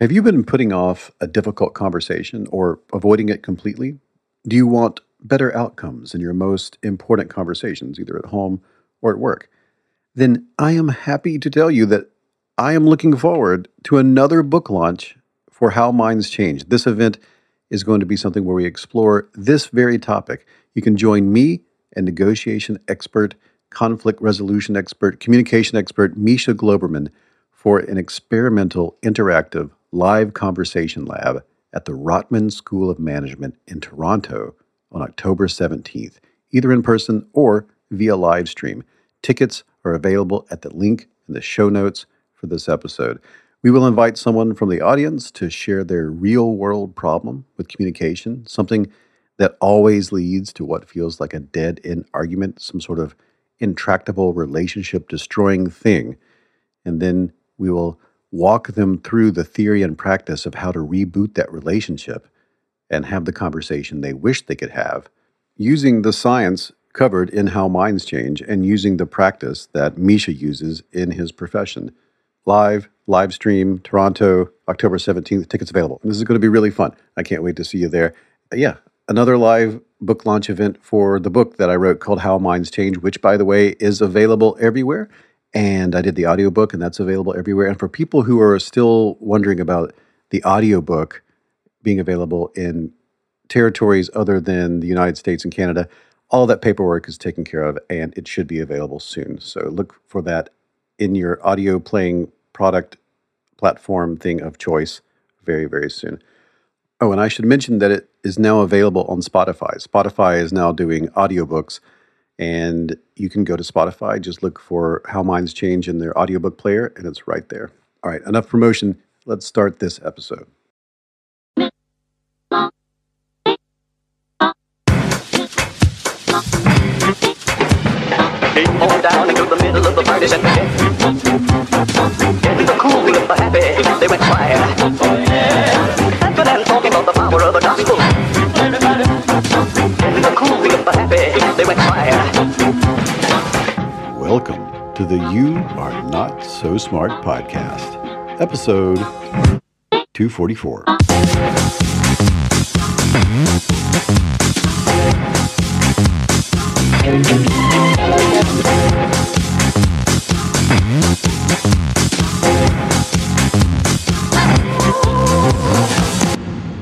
Have you been putting off a difficult conversation or avoiding it completely? Do you want better outcomes in your most important conversations, either at home or at work? Then I am happy to tell you that I am looking forward to another book launch for How Minds Change. This event is going to be something where we explore this very topic. You can join me and negotiation expert, conflict resolution expert, communication expert Misha Glouberman for an experimental, interactive, live conversation lab at the Rotman School of Management in Toronto on October 17th, either in person or via live stream. Tickets are available at the link in the show notes for this episode. We will invite someone from the audience to share their real world problem with communication, something that always leads to what feels like a dead end argument, some sort of intractable relationship destroying thing. And then we will walk them through the theory and practice of how to reboot that relationship and have the conversation they wish they could have using the science covered in How Minds Change and using the practice that Misha uses in his profession. Live, live stream, Toronto, October 17th. Tickets available. This is going to be really fun. I can't wait to see you there. Yeah, another live book launch event for the book that I wrote called How Minds Change, which, by the way, is available everywhere. And I did the audiobook, and that's available everywhere. And for people who are still wondering about the audiobook being available in territories other than the United States and Canada, all that paperwork is taken care of and it should be available soon. So look for that in your audio playing product platform thing of choice very, very soon. Oh, and I should mention that it is now available on Spotify. Spotify is now doing audiobooks, and you can go to Spotify, just look for How Minds Change in their audiobook player, and it's right there. All right, enough promotion. Let's start this episode. quiet. Dancing and talking about the power of the gospel. In the cool and the happy, they went quiet. Welcome to the You Are Not So Smart podcast, episode 244.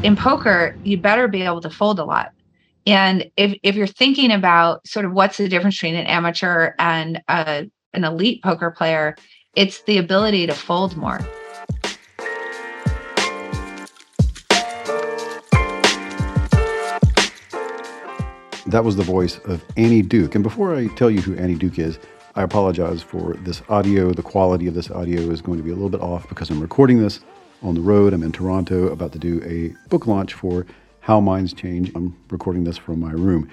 in poker, you better be able to fold a lot. And if if you're thinking about sort of what's the difference between an amateur and a, an elite poker player, it's the ability to fold more. That was the voice of Annie Duke. And before I tell you who Annie Duke is, I apologize for this audio. The quality of this audio is going to be a little bit off because I'm recording this on the road. I'm in Toronto about to do a book launch for How Minds Change. I'm recording this from my room.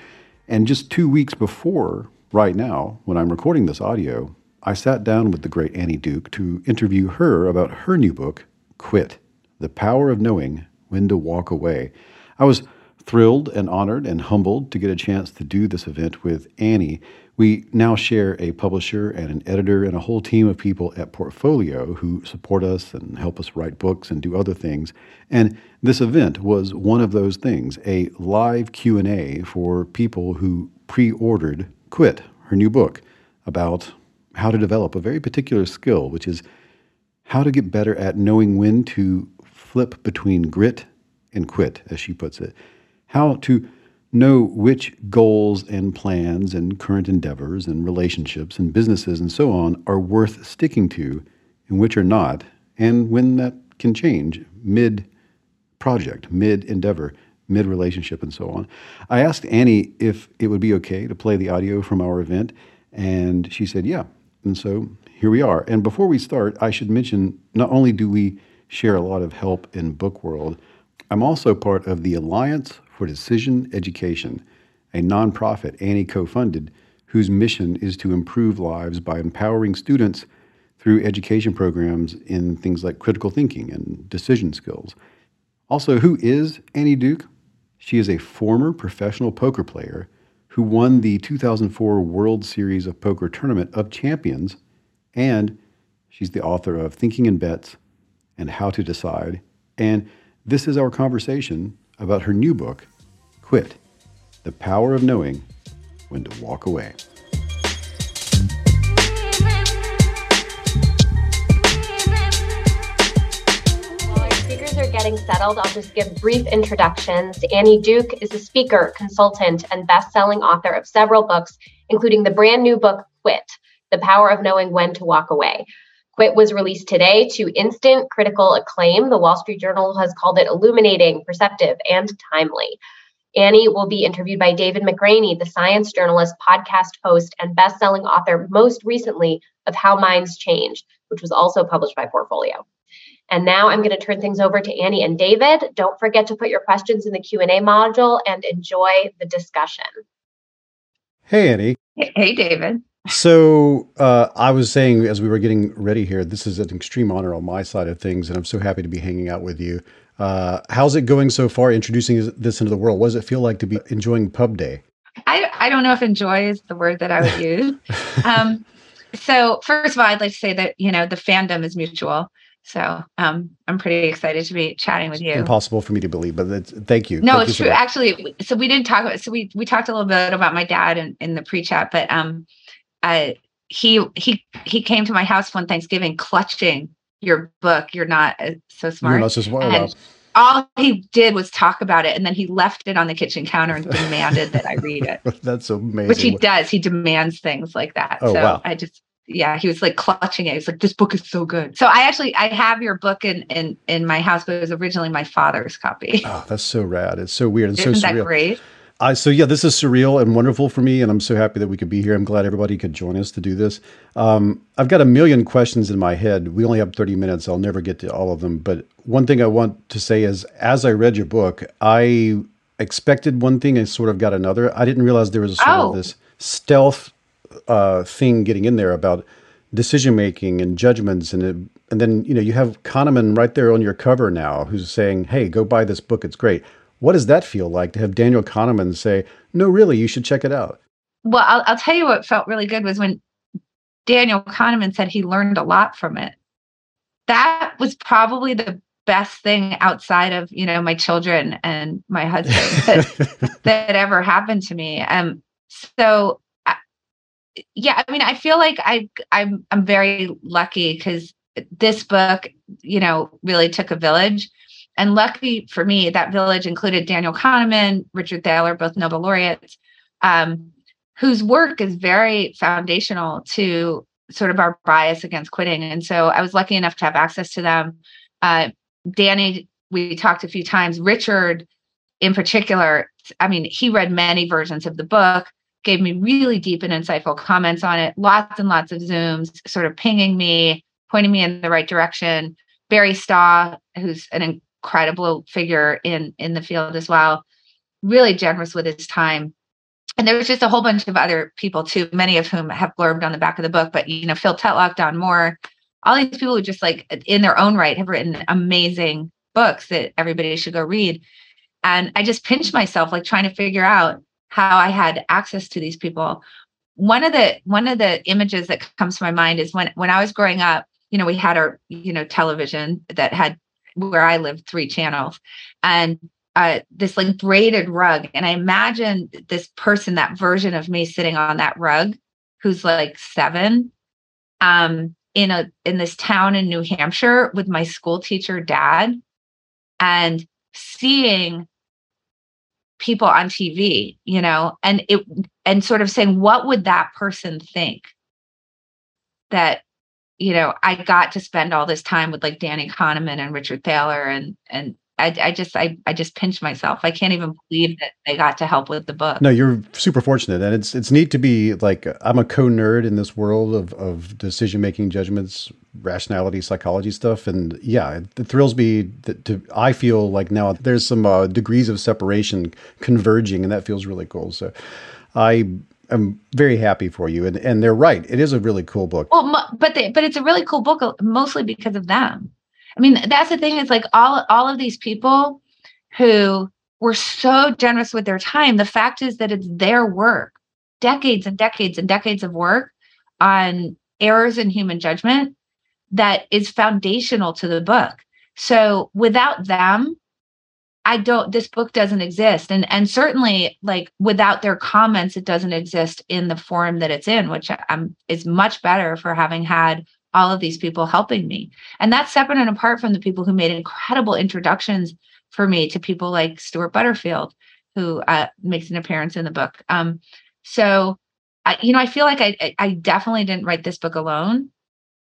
And just two weeks before, right now, when I'm recording this audio, I sat down with the great Annie Duke to interview her about her new book, Quit The Power of Knowing When to Walk Away. I was thrilled and honored and humbled to get a chance to do this event with Annie. We now share a publisher and an editor and a whole team of people at Portfolio who support us and help us write books and do other things. And this event was one of those things, a live Q&A for people who pre-ordered Quit, her new book about how to develop a very particular skill, which is how to get better at knowing when to flip between grit and quit, as she puts it. How to know which goals and plans and current endeavors and relationships and businesses and so on are worth sticking to and which are not, and when that can change mid project, mid endeavor, mid relationship, and so on. I asked Annie if it would be okay to play the audio from our event, and she said, yeah. And so here we are. And before we start, I should mention not only do we share a lot of help in book world. I'm also part of the Alliance for Decision Education, a nonprofit Annie co-funded whose mission is to improve lives by empowering students through education programs in things like critical thinking and decision skills. Also, who is Annie Duke? She is a former professional poker player who won the 2004 World Series of Poker Tournament of Champions, and she's the author of Thinking in Bets and How to Decide. And this is our conversation about her new book, Quit The Power of Knowing When to Walk Away. Speakers are getting settled, I'll just give brief introductions. Annie Duke is a speaker, consultant, and best-selling author of several books, including the brand new book Quit: The Power of Knowing When to Walk Away. Quit was released today to instant critical acclaim. The Wall Street Journal has called it illuminating, perceptive, and timely. Annie will be interviewed by David McRaney, the science journalist, podcast host, and best-selling author, most recently of How Minds Change, which was also published by Portfolio. And now I'm going to turn things over to Annie and David. Don't forget to put your questions in the Q&A module and enjoy the discussion. Hey, Annie. Hey, David. So uh, I was saying as we were getting ready here, this is an extreme honor on my side of things, and I'm so happy to be hanging out with you. Uh, how's it going so far, introducing this into the world? What does it feel like to be enjoying Pub Day? I, I don't know if enjoy is the word that I would use. um, so first of all, I'd like to say that, you know, the fandom is mutual. So um, I'm pretty excited to be chatting with you. Impossible for me to believe, but thank you. No, thank it's you true. Actually, so we didn't talk about. So we we talked a little bit about my dad in, in the pre-chat, but um, I he he he came to my house one Thanksgiving clutching your book. You're not uh, so smart. You're not so smart. And all he did was talk about it, and then he left it on the kitchen counter and demanded that I read it. That's amazing. Which he does. He demands things like that. Oh, so wow. I just yeah, he was like clutching it. He's like, "This book is so good." So I actually I have your book in in in my house, but it was originally my father's copy. Oh, that's so rad! It's so weird and Isn't so that great? I so yeah, this is surreal and wonderful for me, and I'm so happy that we could be here. I'm glad everybody could join us to do this. Um, I've got a million questions in my head. We only have 30 minutes. I'll never get to all of them. But one thing I want to say is, as I read your book, I expected one thing and sort of got another. I didn't realize there was a sort Oh. of this stealth uh, thing getting in there about decision making and judgments and it, and then you know you have Kahneman right there on your cover now who's saying hey go buy this book it's great what does that feel like to have Daniel Kahneman say no really you should check it out Well, I'll, I'll tell you what felt really good was when Daniel Kahneman said he learned a lot from it. That was probably the best thing outside of you know my children and my husband that, that ever happened to me. Um, so I, yeah, I mean, I feel like I I'm I'm very lucky because this book, you know, really took a village. And lucky for me, that village included Daniel Kahneman, Richard Thaler, both Nobel laureates, um, whose work is very foundational to sort of our bias against quitting. And so I was lucky enough to have access to them. Uh, Danny, we talked a few times. Richard, in particular, I mean, he read many versions of the book, gave me really deep and insightful comments on it, lots and lots of Zooms, sort of pinging me, pointing me in the right direction. Barry Staw, who's an incredible figure in in the field as well, really generous with his time. And there was just a whole bunch of other people too, many of whom have blurbed on the back of the book. But you know, Phil Tetlock, Don Moore, all these people who just like in their own right have written amazing books that everybody should go read. And I just pinched myself like trying to figure out how I had access to these people. One of the one of the images that comes to my mind is when when I was growing up, you know, we had our, you know, television that had where I lived three channels and uh, this like braided rug. And I imagine this person, that version of me sitting on that rug, who's like seven, um, in a in this town in New Hampshire with my school teacher dad, and seeing people on TV, you know, and it and sort of saying, what would that person think that you know, I got to spend all this time with like Danny Kahneman and Richard Thaler and and I, I just I, I just pinch myself. I can't even believe that they got to help with the book. No, you're super fortunate, and it's it's neat to be like I'm a co nerd in this world of of decision making, judgments, rationality, psychology stuff, and yeah, it thrills me that to I feel like now there's some uh, degrees of separation converging, and that feels really cool. So, I am very happy for you, and and they're right. It is a really cool book. Well, but they, but it's a really cool book, uh, mostly because of them. I mean, that's the thing is like all all of these people who were so generous with their time. The fact is that it's their work, decades and decades and decades of work on errors in human judgment that is foundational to the book. So without them, I don't this book doesn't exist. And and certainly like without their comments, it doesn't exist in the form that it's in, which I'm is much better for having had all of these people helping me. And that's separate and apart from the people who made incredible introductions for me to people like Stuart Butterfield, who uh, makes an appearance in the book. Um, so, I, you know, I feel like I, I definitely didn't write this book alone.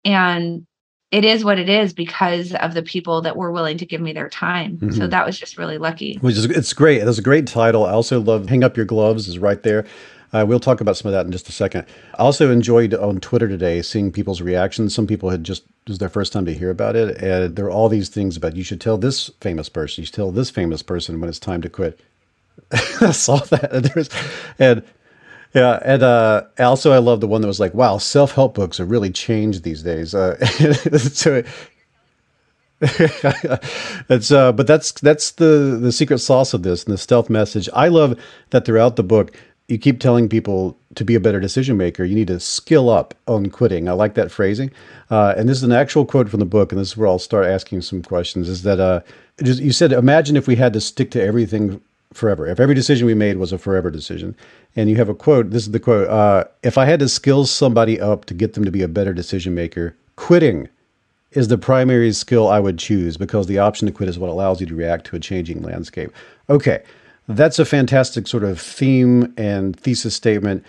And it is what it is because of the people that were willing to give me their time. Mm-hmm. So that was just really lucky. Which is it's great. It That's a great title. I also love Hang Up Your Gloves is right there. Uh, we'll talk about some of that in just a second. I also enjoyed on Twitter today seeing people's reactions. Some people had just it was their first time to hear about it, and there are all these things about you should tell this famous person, you should tell this famous person when it's time to quit. I saw that, and there's and yeah, and uh, also I love the one that was like, "Wow, self help books have really changed these days." Uh, so it's uh, but that's that's the the secret sauce of this and the stealth message. I love that throughout the book you keep telling people to be a better decision maker, you need to skill up on quitting. I like that phrasing. Uh, and this is an actual quote from the book, and this is where I'll start asking some questions. Is that uh, you said, imagine if we had to stick to everything forever, if every decision we made was a forever decision. And you have a quote. This is the quote: uh, "If I had to skill somebody up to get them to be a better decision maker, quitting." Is the primary skill I would choose because the option to quit is what allows you to react to a changing landscape. Okay, that's a fantastic sort of theme and thesis statement.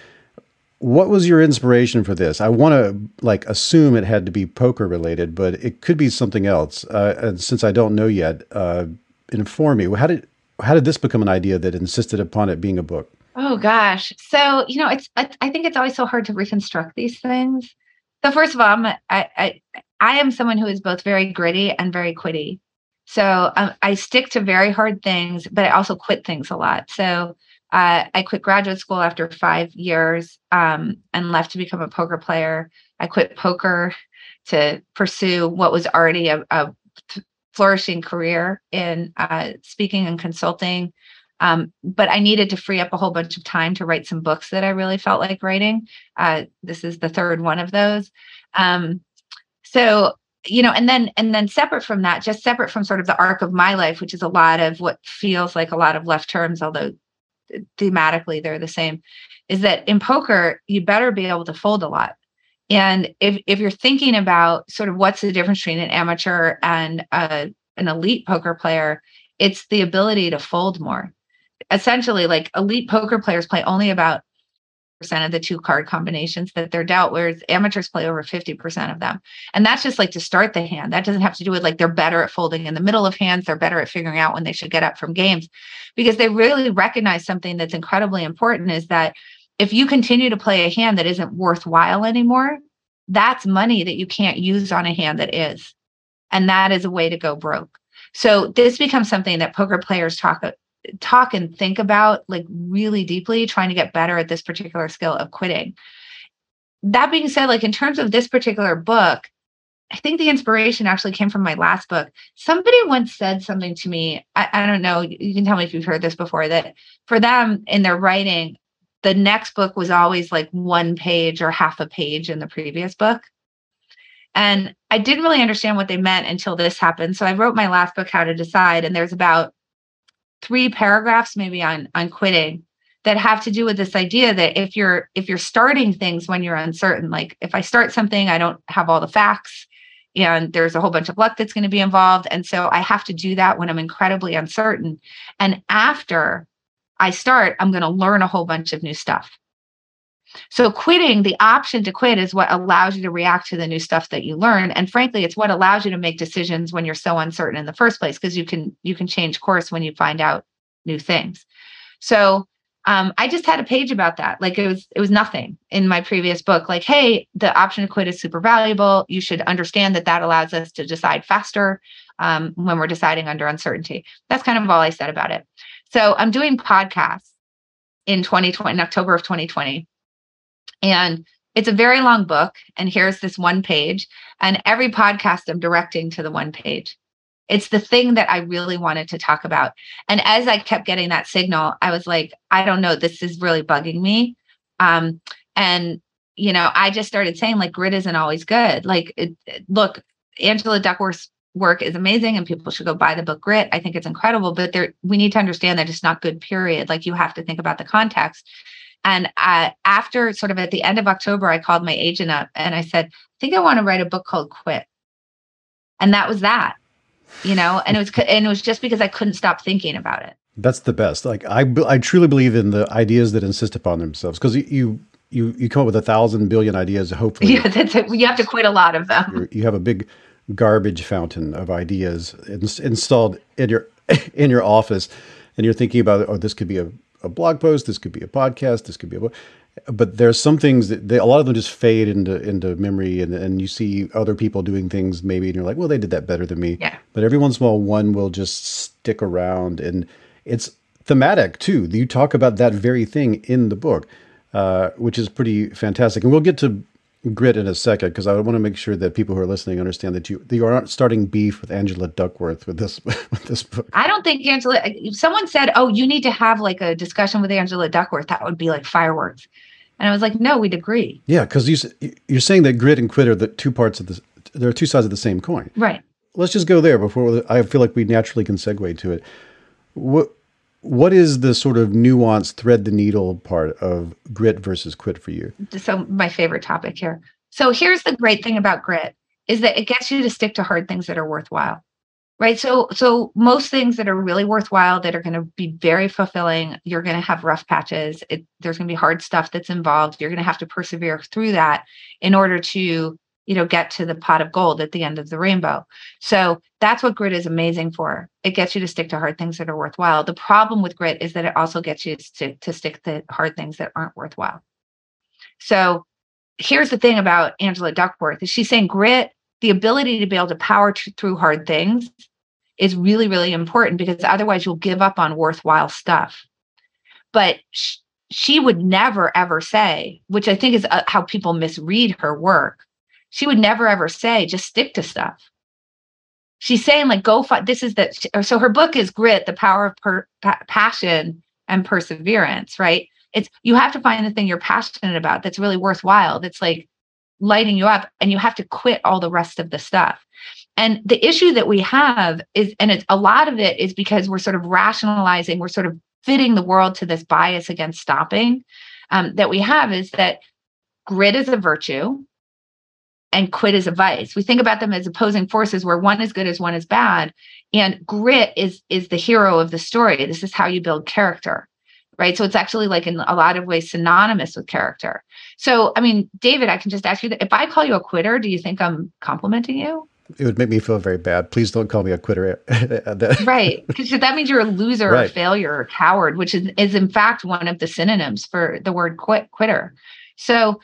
What was your inspiration for this? I want to like assume it had to be poker related, but it could be something else. Uh, and since I don't know yet, uh, inform me. How did how did this become an idea that insisted upon it being a book? Oh gosh, so you know, it's I, I think it's always so hard to reconstruct these things. So first of all, I'm I, I I am someone who is both very gritty and very quitty. So um, I stick to very hard things, but I also quit things a lot. So uh, I quit graduate school after five years um, and left to become a poker player. I quit poker to pursue what was already a, a flourishing career in uh, speaking and consulting. Um, but I needed to free up a whole bunch of time to write some books that I really felt like writing. Uh, this is the third one of those. Um, so you know and then and then separate from that just separate from sort of the arc of my life which is a lot of what feels like a lot of left terms although thematically they're the same is that in poker you better be able to fold a lot and if if you're thinking about sort of what's the difference between an amateur and a, an elite poker player it's the ability to fold more essentially like elite poker players play only about percent of the two card combinations that they're dealt, whereas amateurs play over 50% of them. And that's just like to start the hand. That doesn't have to do with like they're better at folding in the middle of hands, they're better at figuring out when they should get up from games because they really recognize something that's incredibly important is that if you continue to play a hand that isn't worthwhile anymore, that's money that you can't use on a hand that is. And that is a way to go broke. So this becomes something that poker players talk talk and think about like really deeply trying to get better at this particular skill of quitting. That being said like in terms of this particular book i think the inspiration actually came from my last book. Somebody once said something to me I, I don't know you can tell me if you've heard this before that for them in their writing the next book was always like one page or half a page in the previous book. And I didn't really understand what they meant until this happened. So I wrote my last book, How to Decide, and there's about three paragraphs maybe on on quitting that have to do with this idea that if you're if you're starting things when you're uncertain like if i start something i don't have all the facts and there's a whole bunch of luck that's going to be involved. And so i have to do that when i'm incredibly uncertain. And after i start i'm going to learn a whole bunch of new stuff So quitting, the option to quit is what allows you to react to the new stuff that you learn. And frankly, it's what allows you to make decisions when you're so uncertain in the first place, because you can you can change course when you find out new things. So um, I just had a page about that. Like it was it was nothing in my previous book. Like, hey, the option to quit is super valuable. You should understand that that allows us to decide faster um, when we're deciding under uncertainty. That's kind of all I said about it. So I'm doing podcasts in 2020, in October of 2020, and it's a very long book. And here's this one page, and every podcast I'm directing to the one page. It's the thing that I really wanted to talk about. And as I kept getting that signal, I was like, I don't know, this is really bugging me. Um, and you know, I just started saying like grit isn't always good. Like, it, look, Angela Duckworth's work is amazing, and people should go buy the book Grit. I think it's incredible, but there we need to understand that it's not good. Period. Like you have to think about the context. And uh, after sort of at the end of October, I called my agent up and I said, I think I want to write a book called Quit. And that was that you know and it was and it was just because i couldn't stop thinking about it that's the best like i i truly believe in the ideas that insist upon themselves because you you you come up with a thousand billion ideas hopefully yeah that's it. you have to quit a lot of them you have a big garbage fountain of ideas installed in your in your office and you're thinking about oh this could be a, a blog post this could be a podcast this could be a book but there's some things that they, a lot of them just fade into into memory and, and you see other people doing things maybe and you're like well they did that better than me. Yeah. but every once in a while one will just stick around and it's thematic too. You talk about that very thing in the book uh, which is pretty fantastic. And we'll get to grit in a second because I want to make sure that people who are listening understand that you that you aren't starting beef with Angela Duckworth with this with this book. I don't think Angela. If someone said, "Oh, you need to have like a discussion with Angela Duckworth," that would be like fireworks. And I was like, "No, we'd agree." Yeah, because you you're saying that grit and quit are the two parts of the there are two sides of the same coin. Right. Let's just go there before I feel like we naturally can segue to it. What what is the sort of nuanced thread the needle part of grit versus quit for you? So my favorite topic here. So here's the great thing about grit is that it gets you to stick to hard things that are worthwhile. Right. So so most things that are really worthwhile that are going to be very fulfilling, you're going to have rough patches. It, there's going to be hard stuff that's involved. You're going to have to persevere through that in order to you know get to the pot of gold at the end of the rainbow. So that's what grit is amazing for. It gets you to stick to hard things that are worthwhile. The problem with grit is that it also gets you to, to stick to hard things that aren't worthwhile. So here's the thing about angela duckworth is she's saying grit the ability to be able to power t- through hard things is really really important because otherwise you'll give up on worthwhile stuff. But sh- she would never ever say which i think is uh, how people misread her work she would never ever say just stick to stuff. She's saying like go find this is that so her book is grit the power of per, pa- passion and perseverance right? It's you have to find the thing you're passionate about that's really worthwhile that's like lighting you up and you have to quit all the rest of the stuff. And the issue that we have is and it's a lot of it is because we're sort of rationalizing we're sort of fitting the world to this bias against stopping um, that we have is that grit is a virtue and quit is a vice. We think about them as opposing forces where one is good as one is bad. And grit is is the hero of the story. This is how you build character. Right. So it's actually like in a lot of ways synonymous with character. So I mean, David, I can just ask you that if I call you a quitter, do you think I'm complimenting you? It would make me feel very bad. Please don't call me a quitter. right. Because that means you're a loser right. or a failure or coward, which is, is in fact one of the synonyms for the word quit quitter. So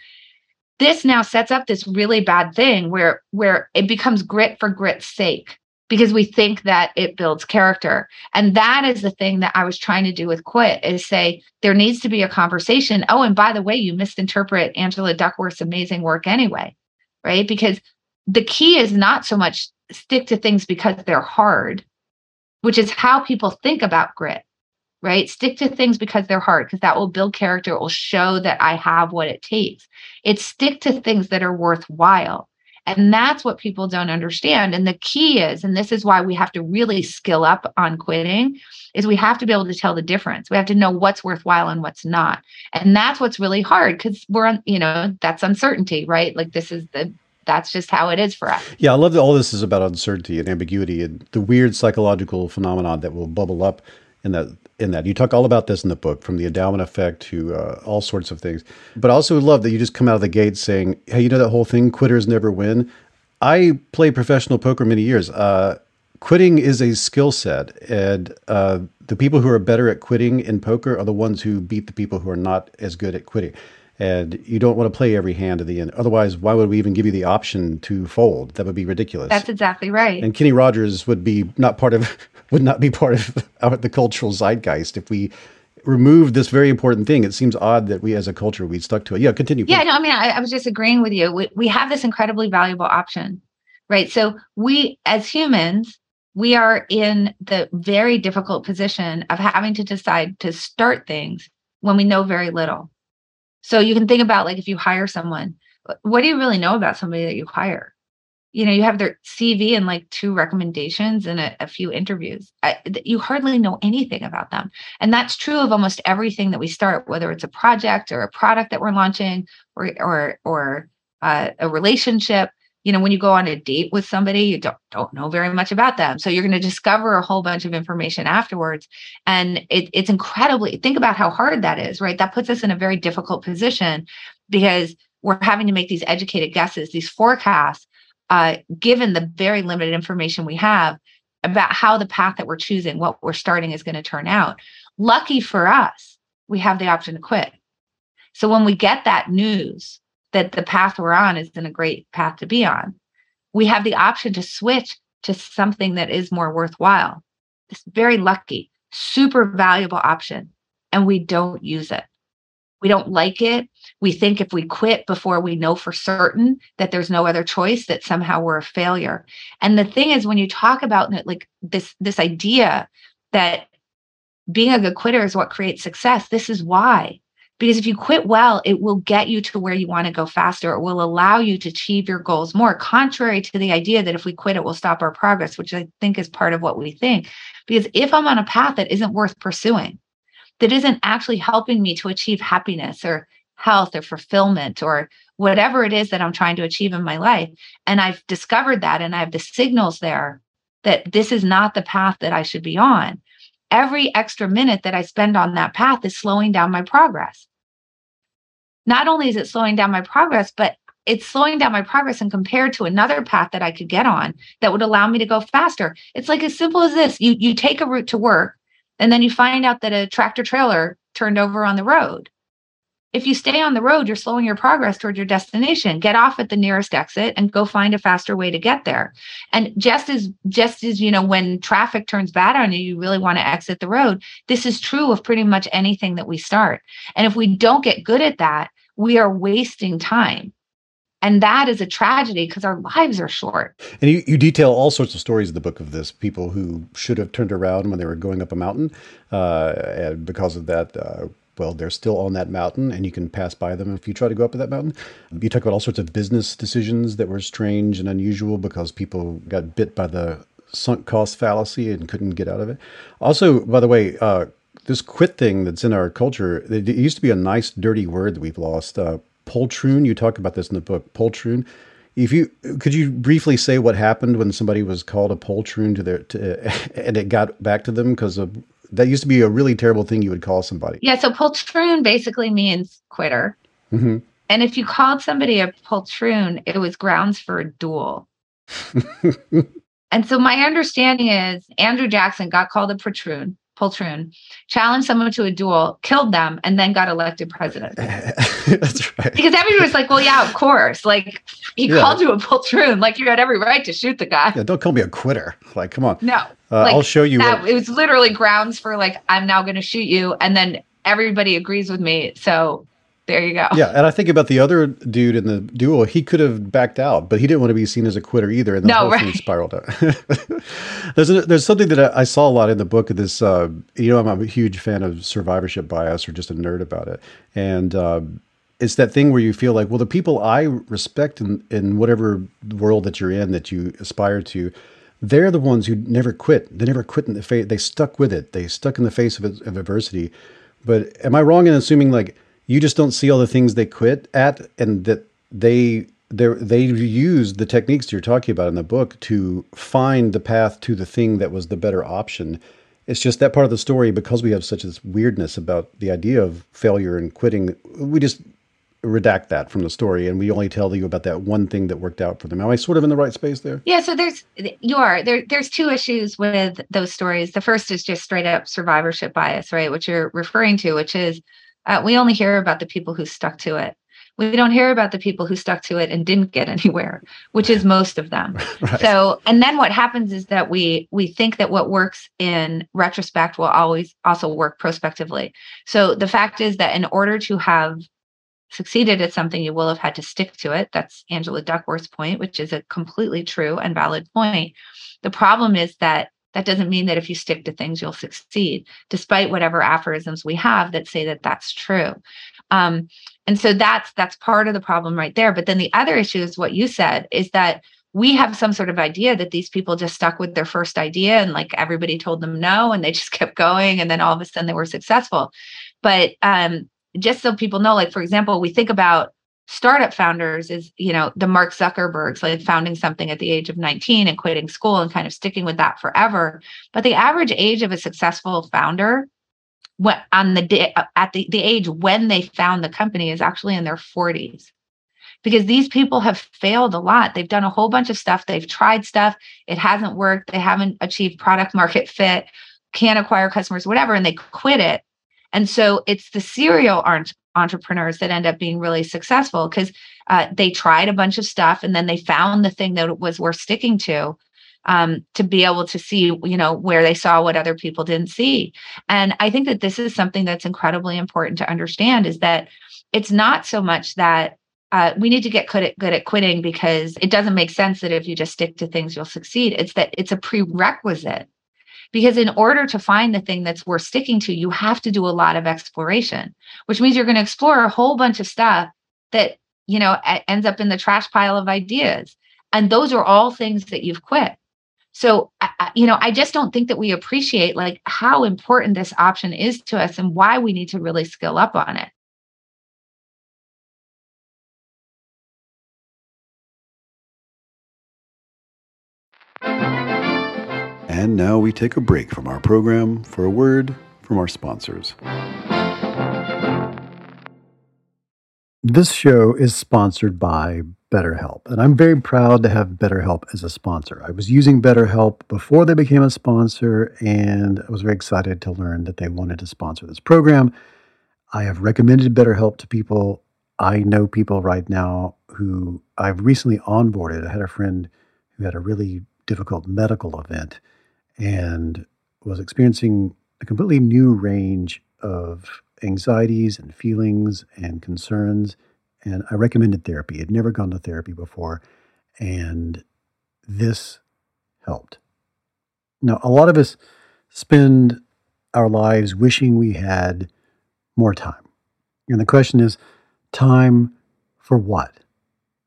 this now sets up this really bad thing where where it becomes grit for grit's sake because we think that it builds character. And that is the thing that i was trying to do with quit is say there needs to be a conversation. Oh and by the way you misinterpret angela duckworth's amazing work anyway right? Because the key is not so much stick to things because they're hard which is how people think about grit right? Stick to things because they're hard, because that will build character. It will show that I have what it takes. It's stick to things that are worthwhile. And that's what people don't understand. And the key is, and this is why we have to really skill up on quitting, is we have to be able to tell the difference. We have to know what's worthwhile and what's not. And that's what's really hard because we're on, you know, that's uncertainty, right? Like this is the that's just how it is for us. Yeah, I love that all this is about uncertainty and ambiguity and the weird psychological phenomenon that will bubble up in that in that. You talk all about this in the book, from the endowment effect to uh, all sorts of things. But I also love that you just come out of the gate saying, "Hey, you know that whole thing, quitters never win." I played professional poker many years. Uh, quitting is a skill set, and uh, the people who are better at quitting in poker are the ones who beat the people who are not as good at quitting. And you don't want to play every hand to the end. Otherwise, why would we even give you the option to fold? That would be ridiculous. That's exactly right. And Kenny Rogers would be not part of would not be part of the cultural zeitgeist if we removed this very important thing. It seems odd that we, as a culture, we stuck to it. Yeah, continue. Please. Yeah, no, I mean, I, I was just agreeing with you. We, we have this incredibly valuable option, right? So we, as humans, we are in the very difficult position of having to decide to start things when we know very little. So you can think about like if you hire someone, what do you really know about somebody that you hire? You know, you have their CV and like two recommendations and a, a few interviews. I, you hardly know anything about them. And that's true of almost everything that we start, whether it's a project or a product that we're launching or, or, or uh, a relationship you know when you go on a date with somebody you don't don't know very much about them so you're going to discover a whole bunch of information afterwards and it, it's incredibly think about how hard that is right that puts us in a very difficult position because we're having to make these educated guesses these forecasts uh, given the very limited information we have about how the path that we're choosing what we're starting is going to turn out lucky for us we have the option to quit so when we get that news that the path we're on isn't a great path to be on. We have the option to switch to something that is more worthwhile. It's very lucky, super valuable option, and we don't use it. We don't like it. We think if we quit before we know for certain that there's no other choice, that somehow we're a failure. And the thing is, when you talk about like this this idea that being a good quitter is what creates success, this is why because if you quit well, it will get you to where you want to go faster. It will allow you to achieve your goals more, contrary to the idea that if we quit, it will stop our progress, which I think is part of what we think. Because if I'm on a path that isn't worth pursuing, that isn't actually helping me to achieve happiness or health or fulfillment or whatever it is that I'm trying to achieve in my life, and I've discovered that and I have the signals there that this is not the path that I should be on, every extra minute that I spend on that path is slowing down my progress not only is it slowing down my progress, but it's slowing down my progress and compared to another path that I could get on that would allow me to go faster. It's like as simple as this. You you take a route to work and then you find out that a tractor trailer turned over on the road. If you stay on the road, you're slowing your progress toward your destination. Get off at the nearest exit and go find a faster way to get there. And just as just as you know when traffic turns bad on you, you really want to exit the road. This is true of pretty much anything that we start. And if we don't get good at that, we are wasting time. And that is a tragedy because our lives are short. And you, you detail all sorts of stories in the book of this people who should have turned around when they were going up a mountain. Uh, and because of that, uh, well, they're still on that mountain and you can pass by them if you try to go up that mountain. You talk about all sorts of business decisions that were strange and unusual because people got bit by the sunk cost fallacy and couldn't get out of it. Also, by the way, uh, this quit thing that's in our culture, it used to be a nice, dirty word that we've lost. Uh, poltroon, you talk about this in the book, poltroon. If you could you briefly say what happened when somebody was called a poltroon to their to, and it got back to them because of that used to be a really terrible thing you would call somebody. Yeah, so poltroon basically means quitter. Mm-hmm. And if you called somebody a poltroon, it was grounds for a duel. and so my understanding is Andrew Jackson got called a poltroon poltroon, challenged someone to a duel, killed them, and then got elected president. That's right. Because everybody was like, well, yeah, of course. Like, he yeah. called you a poltroon. Like, you had every right to shoot the guy. Yeah, don't call me a quitter. Like, come on. No. Uh, like, I'll show you. That, what... It was literally grounds for, like, I'm now going to shoot you. And then everybody agrees with me. So there you go. Yeah, and I think about the other dude in the duel. He could have backed out, but he didn't want to be seen as a quitter either, and the no, whole right. thing spiraled out. there's a, there's something that I, I, saw a lot in the book of this. Uh, you know, I'm a huge fan of survivorship bias, or just a nerd about it, and. Uh, it's that thing where you feel like, well, the people I respect in, in whatever world that you're in that you aspire to, they're the ones who never quit. They never quit in the face. They stuck with it. They stuck in the face of, of adversity. But am I wrong in assuming like you just don't see all the things they quit at and that they they they use the techniques you're talking about in the book to find the path to the thing that was the better option It's just that part of the story because we have such this weirdness about the idea of failure and quitting. We just redact that from the story and we only tell you about that one thing that worked out for them. Am I sort of in the right space there? Yeah, so there's you are. There there's two issues with those stories. The first is just straight up survivorship bias, right? Which you're referring to, which is uh, we only hear about the people who stuck to it. We don't hear about the people who stuck to it and didn't get anywhere, which is most of them. right. So, and then what happens is that we we think that what works in retrospect will always also work prospectively. So the fact is that in order to have succeeded at something, you will have had to stick to it. That's Angela Duckworth's point, which is a completely true and valid point. The problem is that that doesn't mean that if you stick to things, you'll succeed, despite whatever aphorisms we have that say that that's true. Um, and so that's that's part of the problem right there. But then the other issue is what you said is that we have some sort of idea that these people just stuck with their first idea and like everybody told them no and they just kept going and then all of a sudden they were successful. But um, just so people know, like for example, we think about startup founders is, you know, the Mark Zuckerbergs, like founding something at the age of 19 and quitting school and kind of sticking with that forever. But the average age of a successful founder on the day uh, at the, the age when they found the company is actually in their 40s because these people have failed a lot. They've done a whole bunch of stuff. They've tried stuff. It hasn't worked. They haven't achieved product market fit, can't acquire customers, whatever, and they quit it. And so it's the serial entrepreneurs that end up being really successful because uh, they tried a bunch of stuff and then they found the thing that was worth sticking to um, to be able to see you know where they saw what other people didn't see. And i think that this is something that's incredibly important to understand is that it's not so much that uh, we need to get good at, good at quitting because it doesn't make sense that if you just stick to things you'll succeed. It's that it's a prerequisite because in order to find the thing that's worth sticking to you have to do a lot of exploration which means you're going to explore a whole bunch of stuff that you know ends up in the trash pile of ideas. And those are all things that you've quit. So you know i just don't think that we appreciate like how important this option is to us and why we need to really skill up on it And now we take a break from our program for a word from our sponsors. This show is sponsored by BetterHelp, and I'm very proud to have BetterHelp as a sponsor. I was using BetterHelp before they became a sponsor, and I was very excited to learn that they wanted to sponsor this program. I have recommended BetterHelp to people. I know people right now who I've recently onboarded. I had a friend who had a really difficult medical event and was experiencing a completely new range of anxieties and feelings and concerns. And I recommended therapy. I'd never gone to therapy before. And this helped. Now, a lot of us spend our lives wishing we had more time. And the question is time for what?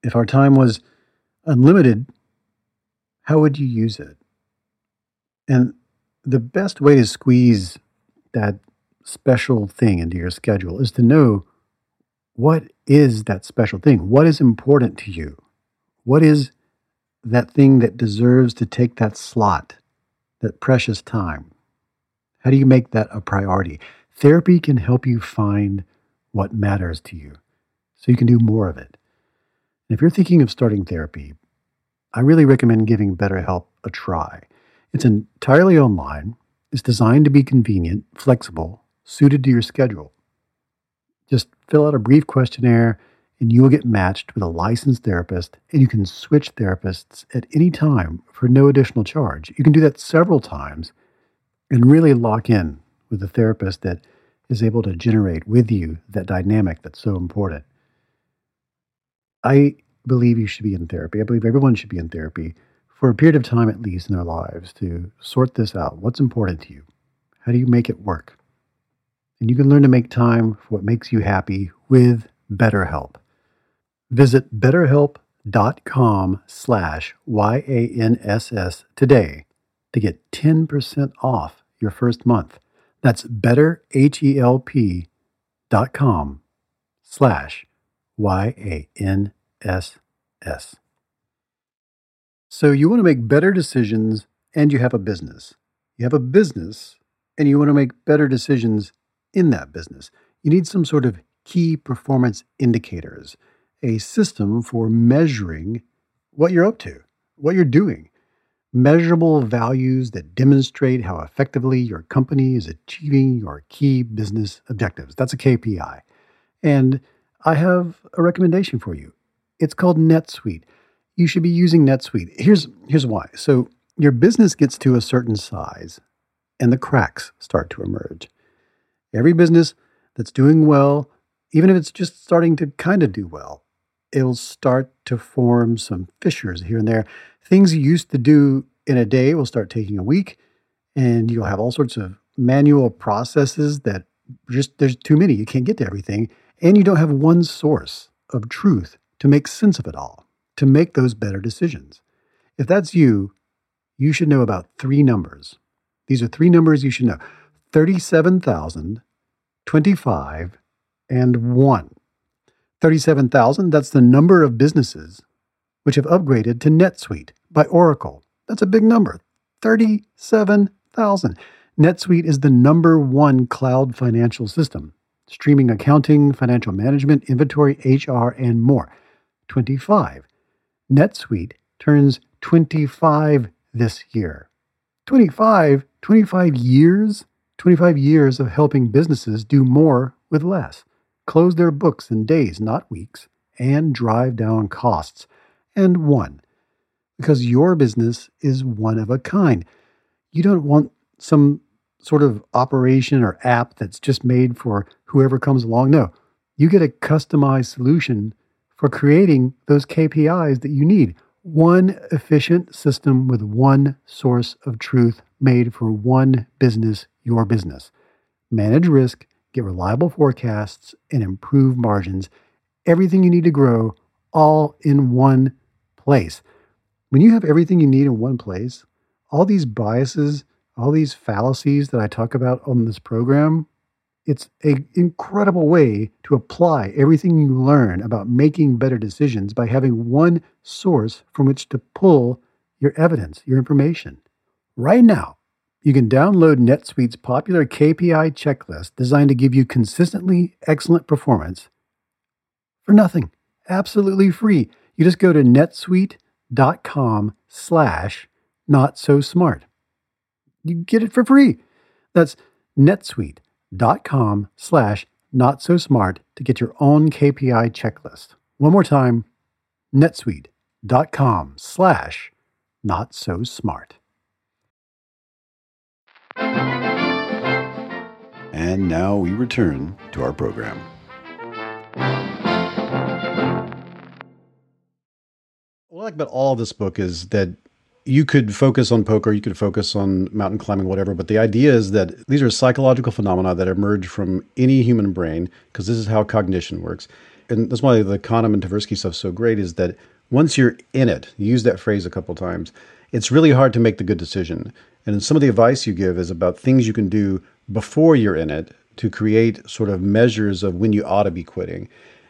If our time was unlimited, how would you use it? And the best way to squeeze that special thing into your schedule is to know what is that special thing? What is important to you? What is that thing that deserves to take that slot, that precious time? How do you make that a priority? Therapy can help you find what matters to you so you can do more of it. If you're thinking of starting therapy, I really recommend giving BetterHelp a try. It's entirely online. It's designed to be convenient, flexible, suited to your schedule. Just fill out a brief questionnaire and you will get matched with a licensed therapist and you can switch therapists at any time for no additional charge. You can do that several times and really lock in with a therapist that is able to generate with you that dynamic that's so important. I believe you should be in therapy. I believe everyone should be in therapy for a period of time at least in their lives to sort this out. What's important to you? How do you make it work? And you can learn to make time for what makes you happy with BetterHelp. Visit betterhelp.com slash Y-A-N-S-S today to get 10% off your first month. That's betterhelp.com slash Y-A-N-S-S. So you want to make better decisions and you have a business. You have a business and you want to make better decisions in that business, you need some sort of key performance indicators, a system for measuring what you're up to, what you're doing, measurable values that demonstrate how effectively your company is achieving your key business objectives. That's a KPI. And I have a recommendation for you. It's called NetSuite. You should be using NetSuite. Here's here's why. So your business gets to a certain size and the cracks start to emerge. Every business that's doing well, even if it's just starting to kind of do well, it'll start to form some fissures here and there. Things you used to do in a day will start taking a week, and you'll have all sorts of manual processes that just there's too many. You can't get to everything, and you don't have one source of truth to make sense of it all, to make those better decisions. If that's you, you should know about three numbers. These are three numbers you should know 37,000, 25, and 1. 37,000, that's the number of businesses which have upgraded to NetSuite by Oracle. That's a big number 37,000. NetSuite is the number one cloud financial system, streaming accounting, financial management, inventory, HR, and more. 25. NetSuite turns 25 this year. 25, 25 years, 25 years of helping businesses do more with less close their books in days, not weeks, and drive down costs. And one, because your business is one of a kind. You don't want some sort of operation or app that's just made for whoever comes along. No, you get a customized solution for creating those KPIs that you need. One efficient system with one source of truth made for one business, your business. Manage risk get reliable forecasts, and improve margins. Everything you need to grow all in one place. When you have everything you need in one place, all these biases, all these fallacies that I talk about on this program, it's an incredible way to apply everything you learn about making better decisions by having one source from which to pull your evidence, your information. Right now, you can download NetSuite's popular KPI checklist designed to give you consistently excellent performance for nothing, absolutely free. You just go to netsuite.com slash not so smart. You get it for free. That's netsuite.com slash not so smart to get your own KPI checklist. One more time, netsuite.com slash not so smart. And now we return to our program. What I like about all this book is that you could focus on poker, you could focus on mountain climbing, whatever, but the idea is that these are psychological phenomena that emerge from any human brain because this is how cognition works. And that's why the Kahneman Tversky stuff is so great is that once you're in it, use that phrase a couple times, it's really hard to make the good decision. And some of the advice you give is about things you can do before you're in it to create sort of measures of when you ought to be quitting.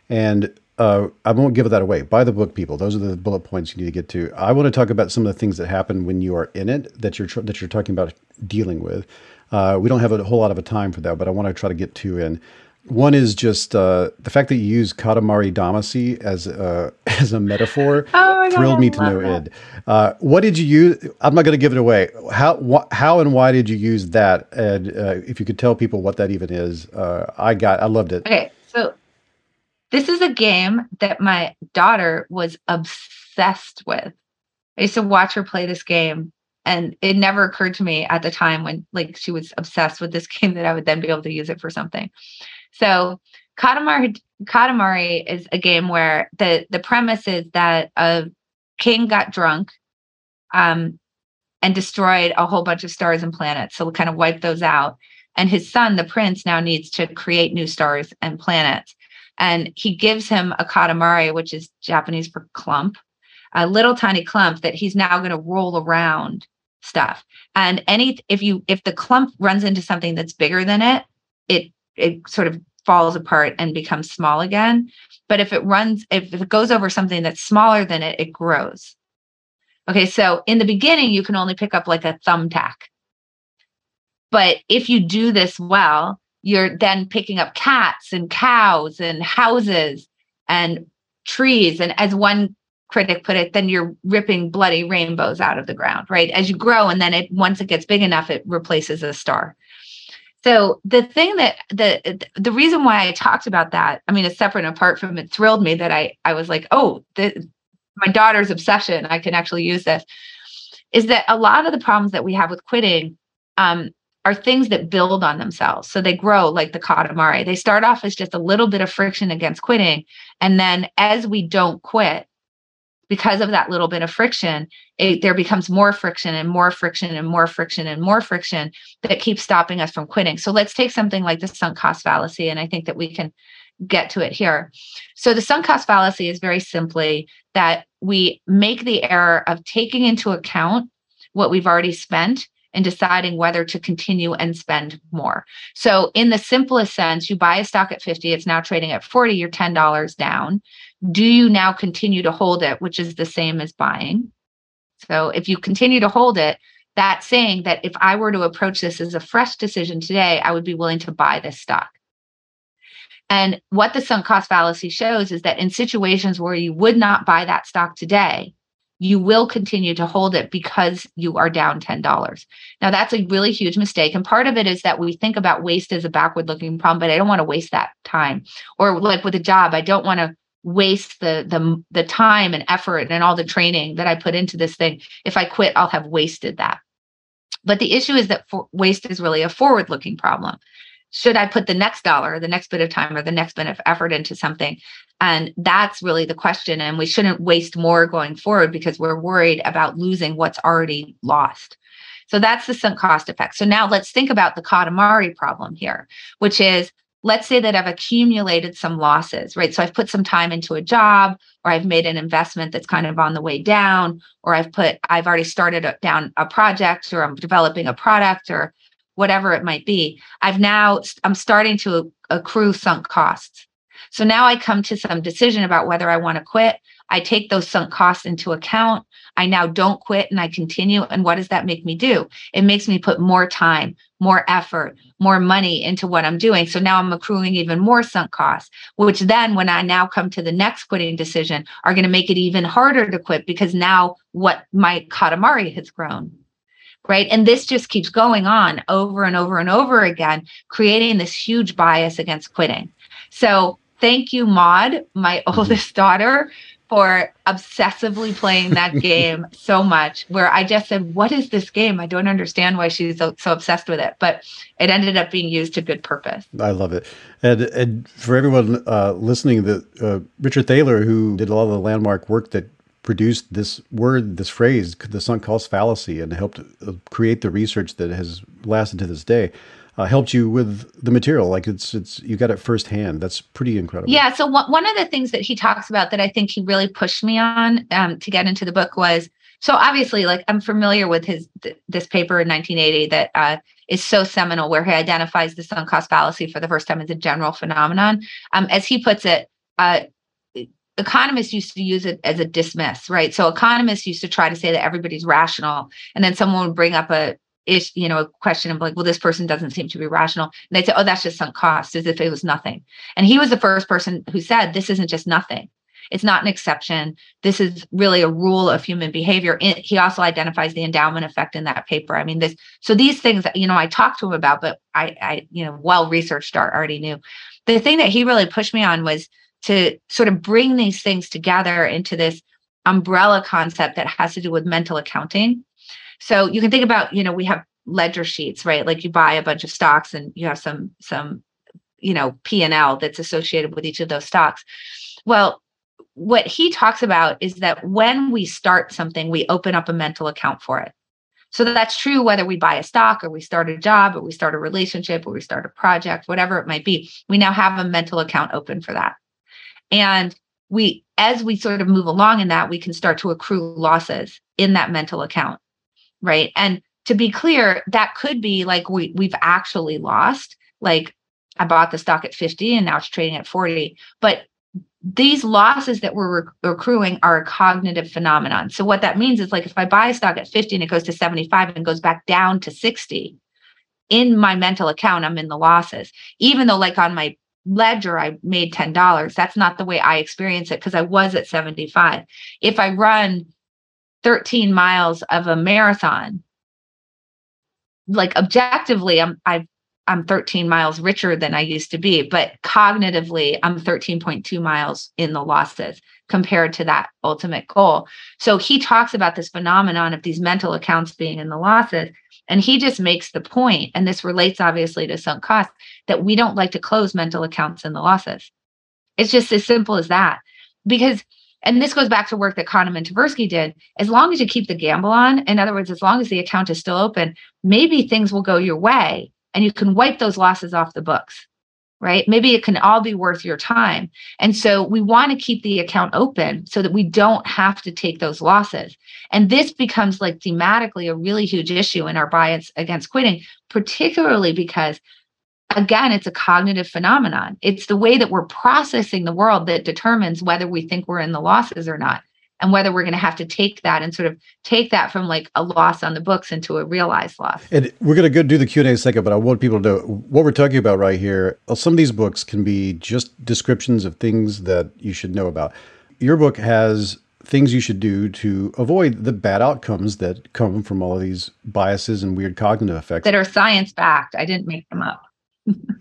And uh, I won't give that away. Buy the book, people. Those are the bullet points you need to get to. I want to talk about some of the things that happen when you are in it that you're tr- that you're talking about dealing with. Uh, we don't have a whole lot of a time for that, but I want to try to get to in. One is just uh, the fact that you use Katamari Damacy as a, as a metaphor oh thrilled God, me to no end. Uh, what did you use? I'm not going to give it away. How wh- how and why did you use that? And uh, if you could tell people what that even is, uh, I got I loved it. Okay, this is a game that my daughter was obsessed with. I used to watch her play this game and it never occurred to me at the time when like she was obsessed with this game that I would then be able to use it for something. So Katamari Katamari is a game where the the premise is that a king got drunk um, and destroyed a whole bunch of stars and planets. So we kind of wiped those out. And his son, the prince, now needs to create new stars and planets. And he gives him a katamari, which is Japanese for clump, a little tiny clump that he's now going to roll around stuff. And any if you if the clump runs into something that's bigger than it, it it sort of falls apart and becomes small again. But if it runs, if it goes over something that's smaller than it, it grows. Okay, so in the beginning, you can only pick up like a thumbtack. But if you do this well, you're then picking up cats and cows and houses and trees. And as one critic put it, then you're ripping bloody rainbows out of the ground, right? As you grow, and then it once it gets big enough, it replaces a star. So the thing that the the reason why I talked about that, I mean, it's separate and apart from it thrilled me that I I was like, oh, the, my daughter's obsession, I can actually use this, is that a lot of the problems that we have with quitting um, are things that build on themselves. So they grow like the Katamari. They start off as just a little bit of friction against quitting. And then as we don't quit, because of that little bit of friction, it, there becomes more friction and more friction and more friction and more friction that keeps stopping us from quitting. So let's take something like the sunk cost fallacy. And I think that we can get to it here. So the sunk cost fallacy is very simply that we make the error of taking into account what we've already spent and deciding whether to continue and spend more. So, in the simplest sense, you buy a stock at 50, it's now trading at 40, you're $10 down. Do you now continue to hold it, which is the same as buying? So, if you continue to hold it, that's saying that if I were to approach this as a fresh decision today, I would be willing to buy this stock. And what the sunk cost fallacy shows is that in situations where you would not buy that stock today, you will continue to hold it because you are down $10. Now, that's a really huge mistake. And part of it is that we think about waste as a backward looking problem, but I don't want to waste that time. Or like with a job, I don't want to waste the the the time and effort and all the training that I put into this thing. If I quit, I'll have wasted that. But the issue is that for, waste is really a forward looking problem should I put the next dollar, the next bit of time, or the next bit of effort into something? And that's really the question. And we shouldn't waste more going forward because we're worried about losing what's already lost. So that's the sunk cost effect. So now let's think about the Katamari problem here, which is let's say that I've accumulated some losses, right? So I've put some time into a job or I've made an investment that's kind of on the way down, or I've put, I've already started down a project or I'm developing a product or whatever it might be i've now i'm starting to accrue sunk costs. So now i come to some decision about whether i want to quit. I take those sunk costs into account. I now don't quit and i continue and what does that make me do? It makes me put more time more effort more money into what i'm doing. So now i'm accruing even more sunk costs which then when i now come to the next quitting decision are going to make it even harder to quit because now what my katamari has grown right? And this just keeps going on over and over and over again, creating this huge bias against quitting. So thank you, Maud, my mm-hmm. oldest daughter, for obsessively playing that game so much. Where I just said, What is this game? I don't understand why she's so, so obsessed with it. But it ended up being used to good purpose. I love it. And, and for everyone uh, listening, the uh, Richard Thaler, who did a lot of the landmark work that produced this word, this phrase, the sunk cost fallacy, and helped uh, create the research that has lasted to this day. Uh, helped you with the material, like it's it's you got it firsthand. That's pretty incredible. Yeah. So one one of the things that he talks about that I think he really pushed me on um, to get into the book was so obviously like I'm familiar with his th- this paper in 1980 that uh, is so seminal, where he identifies the sunk cost fallacy for the first time as a general phenomenon. Um, as he puts it, uh, economists used to use it as a dismiss, right? So economists used to try to say that everybody's rational, and then someone would bring up a is you know a question of like well this person doesn't seem to be rational and they'd say oh that's just sunk cost as if it was nothing. And he was the first person who said this isn't just nothing. It's not an exception. This is really a rule of human behavior. He also identifies the endowment effect in that paper. I mean this so these things you know i talked to him about but i i you know well researched already knew. The thing that he really pushed me on was to sort of bring these things together into this umbrella concept that has to do with mental accounting. So you can think about, you know, we have ledger sheets, right? Like you buy a bunch of stocks and you have some some you know P&L that's associated with each of those stocks. Well, what he talks about is that when we start something, we open up a mental account for it. So that's true whether we buy a stock or we start a job or we start a relationship or we start a project, whatever it might be. We now have a mental account open for that. And we, as we sort of move along in that, we can start to accrue losses in that mental account. Right. And to be clear, that could be like we, we've actually lost. Like I bought the stock at 50 and now it's trading at 40. But these losses that we're accruing are a cognitive phenomenon. So what that means is like if I buy a stock at 50 and it goes to 75 and goes back down to 60, in my mental account, I'm in the losses. Even though, like on my ledger, I made $10, that's not the way I experience it because I was at 75. If I run 13 miles of a marathon, like objectively, I'm I've I'm 13 miles richer than I used to be, but cognitively, I'm 13.2 miles in the losses compared to that ultimate goal. So he talks about this phenomenon of these mental accounts being in the losses. And he just makes the point, and this relates obviously to sunk costs, that we don't like to close mental accounts in the losses. It's just as simple as that. Because, and this goes back to work that Kahneman and Tversky did, as long as you keep the gamble on, in other words, as long as the account is still open, maybe things will go your way and you can wipe those losses off the books right? Maybe it can all be worth your time. And so we want to keep the account open so that we don't have to take those losses. And this becomes like thematically a really huge issue in our bias against quitting particularly because again it's a cognitive phenomenon. It's the way that we're processing the world that determines whether we think we're in the losses or not and whether we're going to have to take that and sort of take that from like a loss on the books into a realized loss. And we're going to go do the Q&A in a second, but I want people to know what we're talking about right here. Uh, some of these books can be just descriptions of things that you should know about. Your book has things you should do to avoid the bad outcomes that come from all of these biases and weird cognitive effects that are science backed. I didn't make them up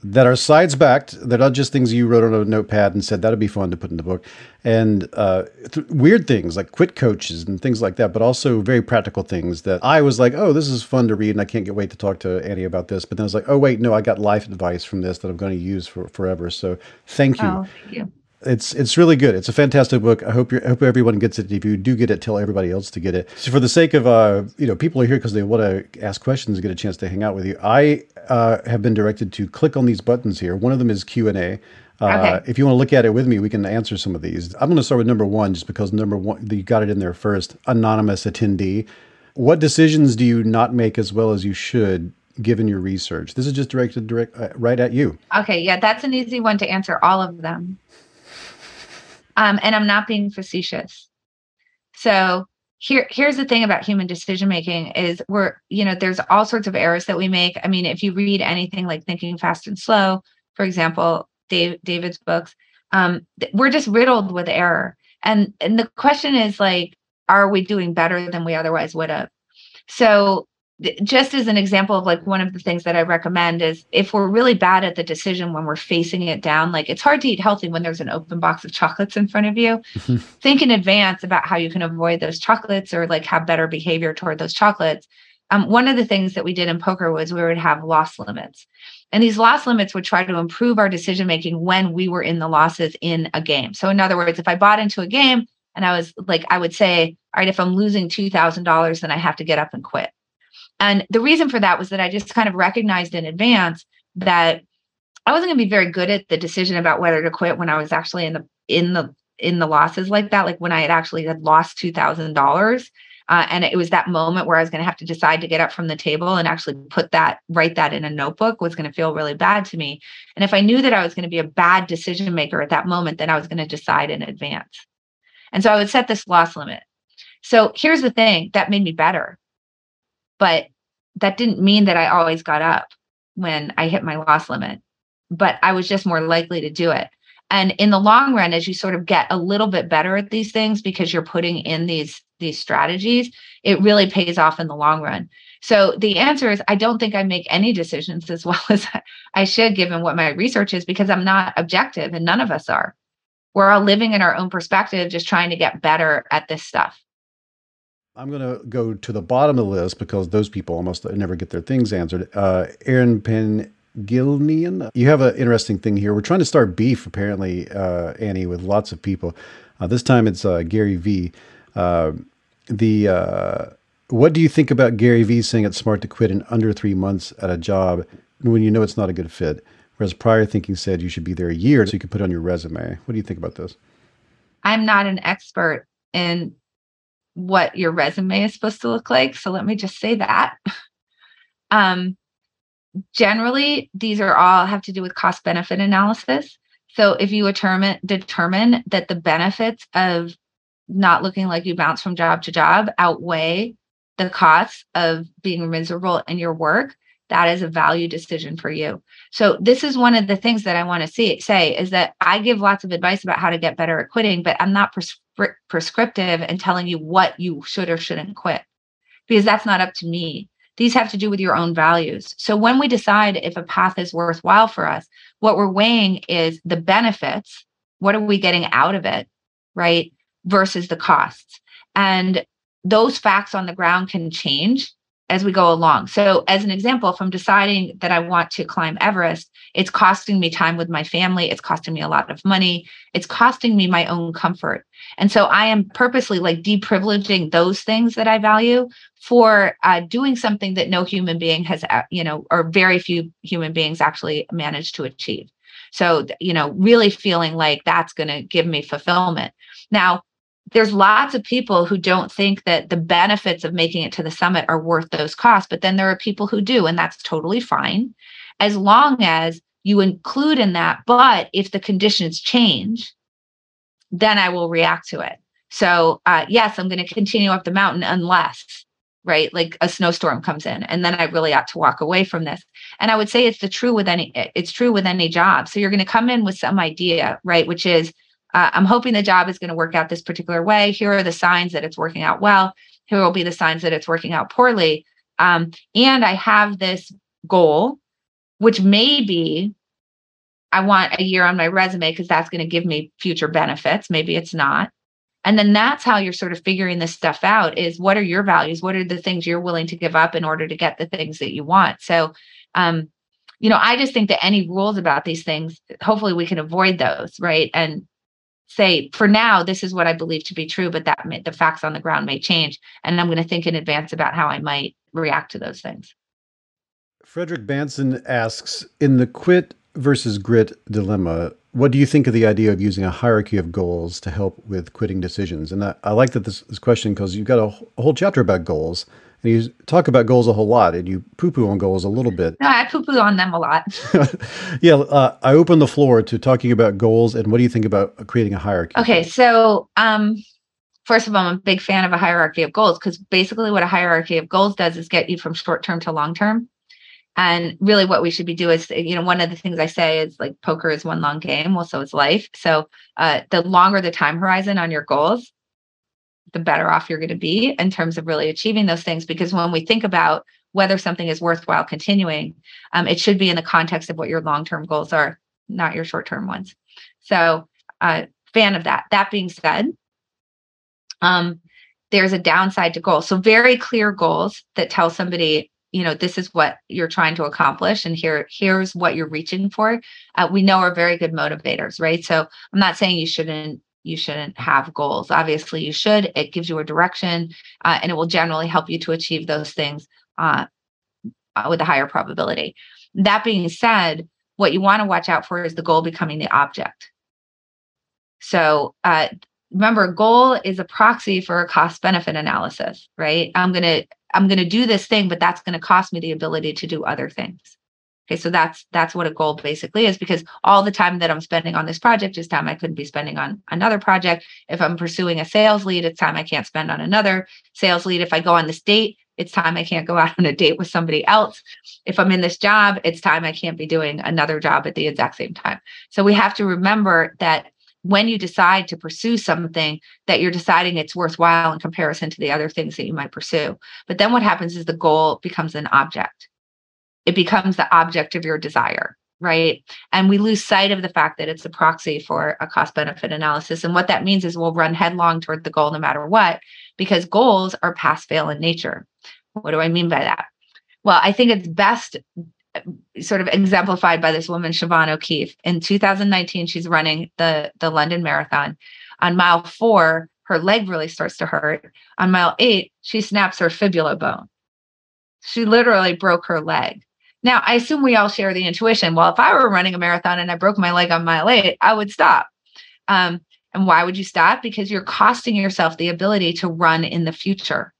that are sides backed. They're not just things you wrote on a notepad and said that'd be fun to put in the book, and uh, th- weird things like quit coaches and things like that. But also very practical things that I was like, oh, this is fun to read, and I can't get wait to talk to Annie about this. But then I was like, oh wait, no, I got life advice from this that I'm going to use for forever. So thank you. Oh, thank you. It's it's really good. It's a fantastic book. I hope you hope everyone gets it. If you do get it, tell everybody else to get it. So for the sake of uh, you know, people are here because they want to ask questions and get a chance to hang out with you. I uh, have been directed to click on these buttons here. One of them is Q and A. Uh, okay. If you want to look at it with me, we can answer some of these. I'm going to start with number one, just because number one you got it in there first. Anonymous attendee. What decisions do you not make as well as you should given your research? This is just directed direct uh, right at you. Okay, yeah, that's an easy one to answer. All of them. Um, and I'm not being facetious. So here, here's the thing about human decision making is we're, you know, there's all sorts of errors that we make. I mean, if you read anything like Thinking Fast and Slow, for example, Dave, David's books, um, we're just riddled with error. And and the question is like, are we doing better than we otherwise would have? So just as an example of like one of the things that I recommend is if we're really bad at the decision when we're facing it down, like it's hard to eat healthy when there's an open box of chocolates in front of you. Think in advance about how you can avoid those chocolates or like have better behavior toward those chocolates. Um, one of the things that we did in poker was we would have loss limits. And these loss limits would try to improve our decision making when we were in the losses in a game. So, in other words, if I bought into a game and I was like, I would say, all right, if I'm losing $2,000, then I have to get up and quit and the reason for that was that I just kind of recognized in advance that I wasn't going to be very good at the decision about whether to quit when I was actually in the in the in the losses like that, like when I had actually had lost two thousand uh, dollars. And it was that moment where I was going to have to decide to get up from the table and actually put that, write that in a notebook was going to feel really bad to me. And if I knew that I was going to be a bad decision maker at that moment, then I was going to decide in advance. And so I would set this loss limit. So here's the thing that made me better but that didn't mean that I always got up when I hit my loss limit, but I was just more likely to do it. And in the long run, as you sort of get a little bit better at these things because you're putting in these these strategies, it really pays off in the long run. So the answer is I don't think I make any decisions as well as I should given what my research is because I'm not objective and none of us are. We're all living in our own perspective, just trying to get better at this stuff. I'm going to go to the bottom of the list because those people almost never get their things answered. Uh, Aaron Pengilnian, you have an interesting thing here. We're trying to start beef, apparently, uh, Annie, with lots of people. Uh, this time it's uh, Gary V. Uh, the uh, what do you think about Gary V saying it's smart to quit in under three months at a job when you know it's not a good fit? Whereas prior thinking said you should be there a year so you could put on your resume. What do you think about this? I'm not an expert in what your resume is supposed to look like. So let me just say that. um, generally, these are all have to do with cost benefit analysis. So if you determine determine that the benefits of not looking like you bounce from job to job outweigh the costs of being miserable in your work, that is a value decision for you. So this is one of the things that I want to see say is that I give lots of advice about how to get better at quitting, but I'm not prescriptive and telling you what you should or shouldn't quit because that's not up to me. These have to do with your own values. So when we decide if a path is worthwhile for us, what we're weighing is the benefits. What are we getting out of it? Right. Versus the costs. And those facts on the ground can change as we go along. So, as an example, I'm deciding that I want to climb Everest, it's costing me time with my family, it's costing me a lot of money, it's costing me my own comfort. And so, I am purposely like deprivileging those things that I value for uh, doing something that no human being has, uh, you know, or very few human beings actually managed to achieve. So, you know, really feeling like that's going to give me fulfillment. Now, there's lots of people who don't think that the benefits of making it to the summit are worth those costs but then there are people who do and that's totally fine. As long as you include in that but if the conditions change then i will react to it. So uh, yes i'm going to continue up the mountain unless right like a snowstorm comes in and then i really ought to walk away from this. And i would say it's the true with any it's true with any job. So you're going to come in with some idea right which is uh, I'm hoping the job is going to work out this particular way. Here are the signs that it's working out well. Here will be the signs that it's working out poorly. Um, and I have this goal, which may be I want a year on my resume because that's going to give me future benefits. Maybe it's not. And then that's how you're sort of figuring this stuff out is what are your values? What are the things you're willing to give up in order to get the things that you want? So, um, you know, I just think that any rules about these things, hopefully we can avoid those, right? And say for now this is what i believe to be true but that may, the facts on the ground may change and i'm going to think in advance about how i might react to those things. Frederick banson asks in the quit versus grit dilemma what do you think of the idea of using a hierarchy of goals to help with quitting decisions? And i, I like that this, this question because you've got a, a whole chapter about goals and you talk about goals a whole lot, and you poo-poo on goals a little bit. No, I poo-poo on them a lot. yeah, uh, I open the floor to talking about goals, and what do you think about creating a hierarchy? Okay, so um, first of all, I'm a big fan of a hierarchy of goals because basically, what a hierarchy of goals does is get you from short term to long term. And really, what we should be doing is, you know, one of the things I say is like poker is one long game. Well, so is life. So, uh, the longer the time horizon on your goals, the better off you're going to be in terms of really achieving those things. Because when we think about whether something is worthwhile continuing, um, it should be in the context of what your long term goals are, not your short term ones. So, uh, fan of that. That being said, um, there's a downside to goals. So, very clear goals that tell somebody, you know, this is what you're trying to accomplish, and here, here's what you're reaching for. Uh, we know are very good motivators, right? So, I'm not saying you shouldn't you shouldn't have goals. Obviously, you should. It gives you a direction, uh, and it will generally help you to achieve those things uh, uh, with a higher probability. That being said, what you want to watch out for is the goal becoming the object. So uh, remember, goal is a proxy for a cost benefit analysis, right? I'm gonna I'm gonna do this thing, but that's going to cost me the ability to do other things. Okay, so that's that's what a goal basically is because all the time that I'm spending on this project is time I couldn't be spending on another project. If I'm pursuing a sales lead, it's time I can't spend on another sales lead. If I go on this date, it's time I can't go out on a date with somebody else. If I'm in this job, it's time I can't be doing another job at the exact same time. So we have to remember that when you decide to pursue something that you're deciding it's worthwhile in comparison to the other things that you might pursue. But then what happens is the goal becomes an object it becomes the object of your desire right? And we lose sight of the fact that it's a proxy for a cost benefit analysis. And what that means is we'll run headlong toward the goal no matter what because goals are pass fail in nature. What do i mean by that? Well i think it's best uh, sort of exemplified by this woman siobhan o'keefe. In 2019 she's running the the london marathon. On mile four her leg really starts to hurt. On mile eight she snaps her fibula bone. She literally broke her leg now, I assume we all share the intuition. Well, if I were running a marathon and I broke my leg on mile eight, I would stop. Um, and why would you stop? Because you're costing yourself the ability to run in the future.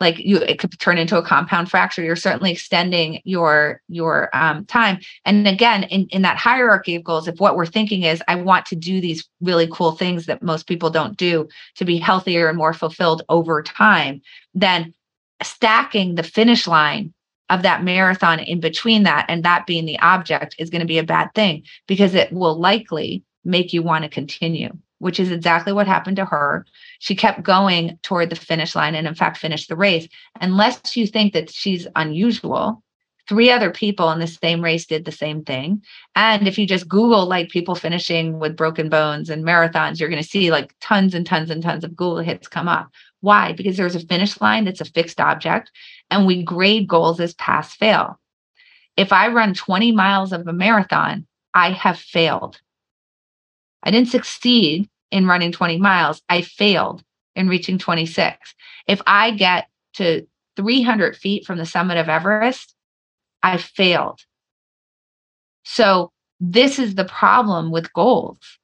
Like you, it could turn into a compound fracture. You're certainly extending your your um, time. And again, in in that hierarchy of goals, if what we're thinking is, I want to do these really cool things that most people don't do to be healthier and more fulfilled over time, then stacking the finish line of that marathon in between that and that being the object is going to be a bad thing because it will likely make you want to continue, which is exactly what happened to her. She kept going toward the finish line and, in fact, finished the race. Unless you think that she's unusual, three other people in the same race did the same thing. And if you just Google like people finishing with broken bones and marathons, you're going to see like tons and tons and tons of Google hits come up. Why? Because there's a finish line that's a fixed object and we grade goals as pass fail. If I run 20 miles of a marathon, I have failed. I didn't succeed in running 20 miles. I failed in reaching 26. If I get to 300 feet from the summit of Everest, I failed. So this is the problem with goals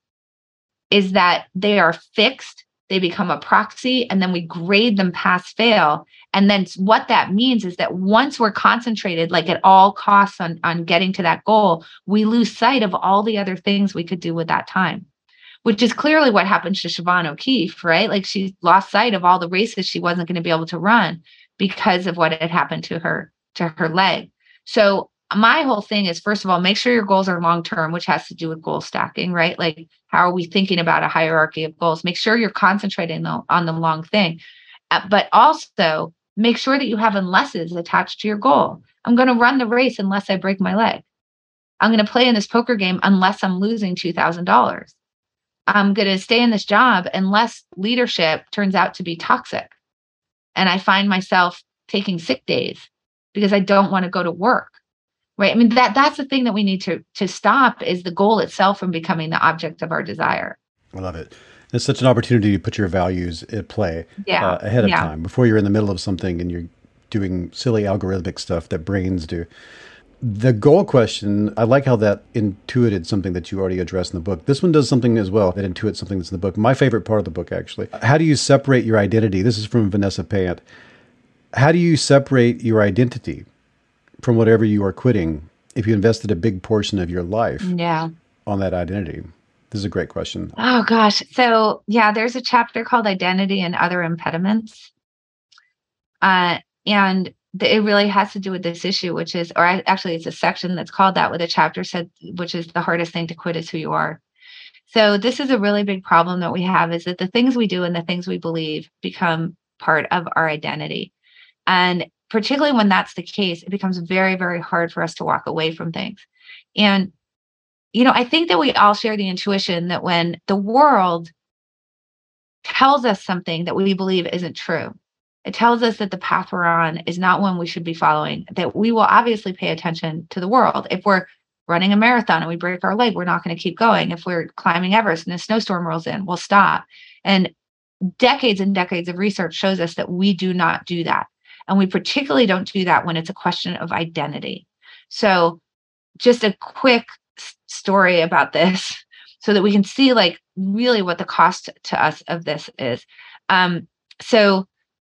is that they are fixed, they become a proxy, and then we grade them pass fail. And then what that means is that once we're concentrated, like at all costs on, on getting to that goal, we lose sight of all the other things we could do with that time which is clearly what happened to Siobhan O'Keefe, right? Like she lost sight of all the races she wasn't going to be able to run because of what had happened to her to her leg. So my whole thing is first of all, make sure your goals are long term, which has to do with goal stacking, right? Like how are we thinking about a hierarchy of goals? Make sure you're concentrating on the long thing, uh, but also make sure that you have unlesses attached to your goal. I'm going to run the race unless I break my leg. I'm going to play in this poker game unless I'm losing two thousand dollars I'm going to stay in this job unless leadership turns out to be toxic. And I find myself taking sick days because I don't want to go to work. Right. I mean, that that's the thing that we need to to stop is the goal itself from becoming the object of our desire. I love it. It's such an opportunity to put your values at play yeah. uh, ahead of yeah. time before you're in the middle of something and you're doing silly algorithmic stuff that brains do. The goal question, I like how that intuited something that you already addressed in the book. This one does something as well that intuits something that's in the book. My favorite part of the book, actually. How do you separate your identity? This is from Vanessa Pant. How do you separate your identity from whatever you are quitting if you invested a big portion of your life yeah. on that identity? This is a great question. Oh, gosh. So, yeah, there's a chapter called Identity and Other Impediments. Uh, and it really has to do with this issue, which is, or actually, it's a section that's called that with a chapter said, which is the hardest thing to quit is who you are. So this is a really big problem that we have is that the things we do and the things we believe become part of our identity. And particularly when that's the case, it becomes very, very hard for us to walk away from things. And, you know, I think that we all share the intuition that when the world tells us something that we believe isn't true, it tells us that the path we're on is not one we should be following, that we will obviously pay attention to the world. If we're running a marathon and we break our leg, we're not going to keep going. If we're climbing Everest and a snowstorm rolls in, we'll stop. And decades and decades of research shows us that we do not do that. And we particularly don't do that when it's a question of identity. So, just a quick story about this so that we can see like really what the cost to us of this is. Um, so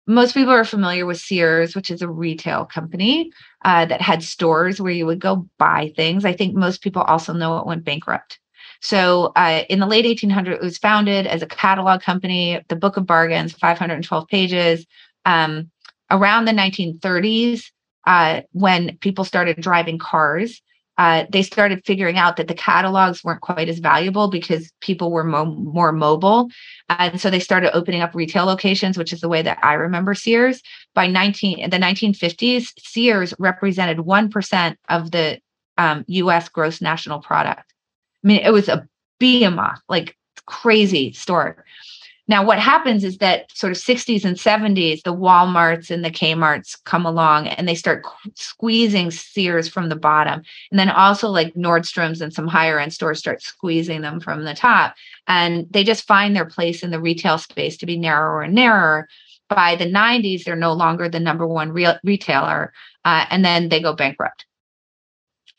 most people are familiar with Sears, which is a retail company uh, that had stores where you would go buy things. I think most people also know it went bankrupt. So uh, in the late 1800s, it was founded as a catalog company, the Book of Bargains, 512 pages. Um, around the 1930s, uh, when people started driving cars, uh, they started figuring out that the catalogs weren't quite as valuable because people were mo- more mobile. And so they started opening up retail locations, which is the way that I remember Sears. By 19 the 1950s, Sears represented 1% of the um, US gross national product. I mean, it was a behemoth, like crazy store. Now, what happens is that sort of 60s and 70s, the Walmarts and the Kmarts come along and they start squeezing Sears from the bottom. And then also, like Nordstrom's and some higher end stores start squeezing them from the top. And they just find their place in the retail space to be narrower and narrower. By the 90s, they're no longer the number one retailer. Uh, and then they go bankrupt.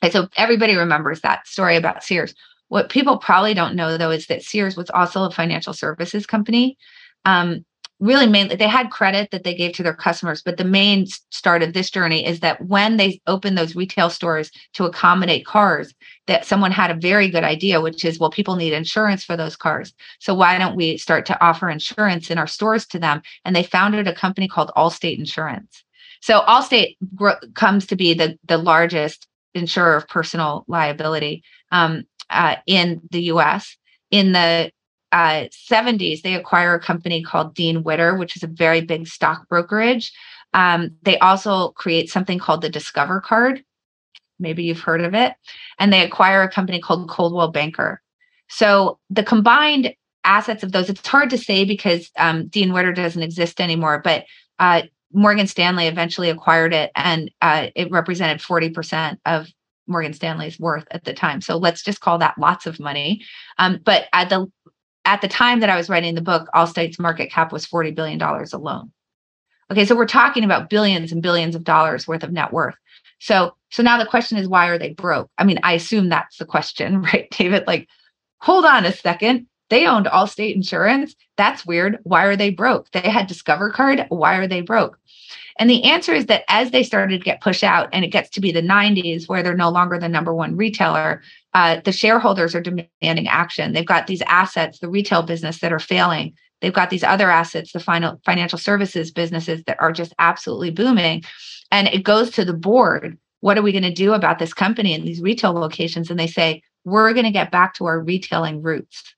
And so everybody remembers that story about Sears. What people probably don't know though is that Sears was also a financial services company. Um, really mainly they had credit that they gave to their customers but the main start of this journey is that when they opened those retail stores to accommodate cars that someone had a very good idea which is well people need insurance for those cars. So why don't we start to offer insurance in our stores to them? And they founded a company called allstate insurance. So Allstate comes to be the the largest insurer of personal liability. Um, uh, in the U.S. In the uh, 70s, they acquire a company called Dean Witter, which is a very big stock brokerage. Um, they also create something called the Discover Card. Maybe you've heard of it. And they acquire a company called Coldwell Banker. So the combined assets of those, it's hard to say because um, Dean Witter doesn't exist anymore, but uh, Morgan Stanley eventually acquired it and uh, it represented 40% of Morgan Stanley's worth at the time. So let's just call that lots of money. Um, but at the at the time that I was writing the book, Allstate's market cap was $40 billion alone. Okay, so we're talking about billions and billions of dollars worth of net worth. So so now the question is why are they broke? I mean, I assume that's the question, right, David? Like, hold on a second. They owned Allstate Insurance. That's weird. Why are they broke? They had Discover Card. Why are they broke? And the answer is that as they started to get pushed out and it gets to be the 90s where they're no longer the number one retailer, uh, the shareholders are demanding action. They've got these assets, the retail business that are failing. They've got these other assets, the final financial services businesses that are just absolutely booming. And it goes to the board. What are we going to do about this company and these retail locations? And they say, we're going to get back to our retailing roots.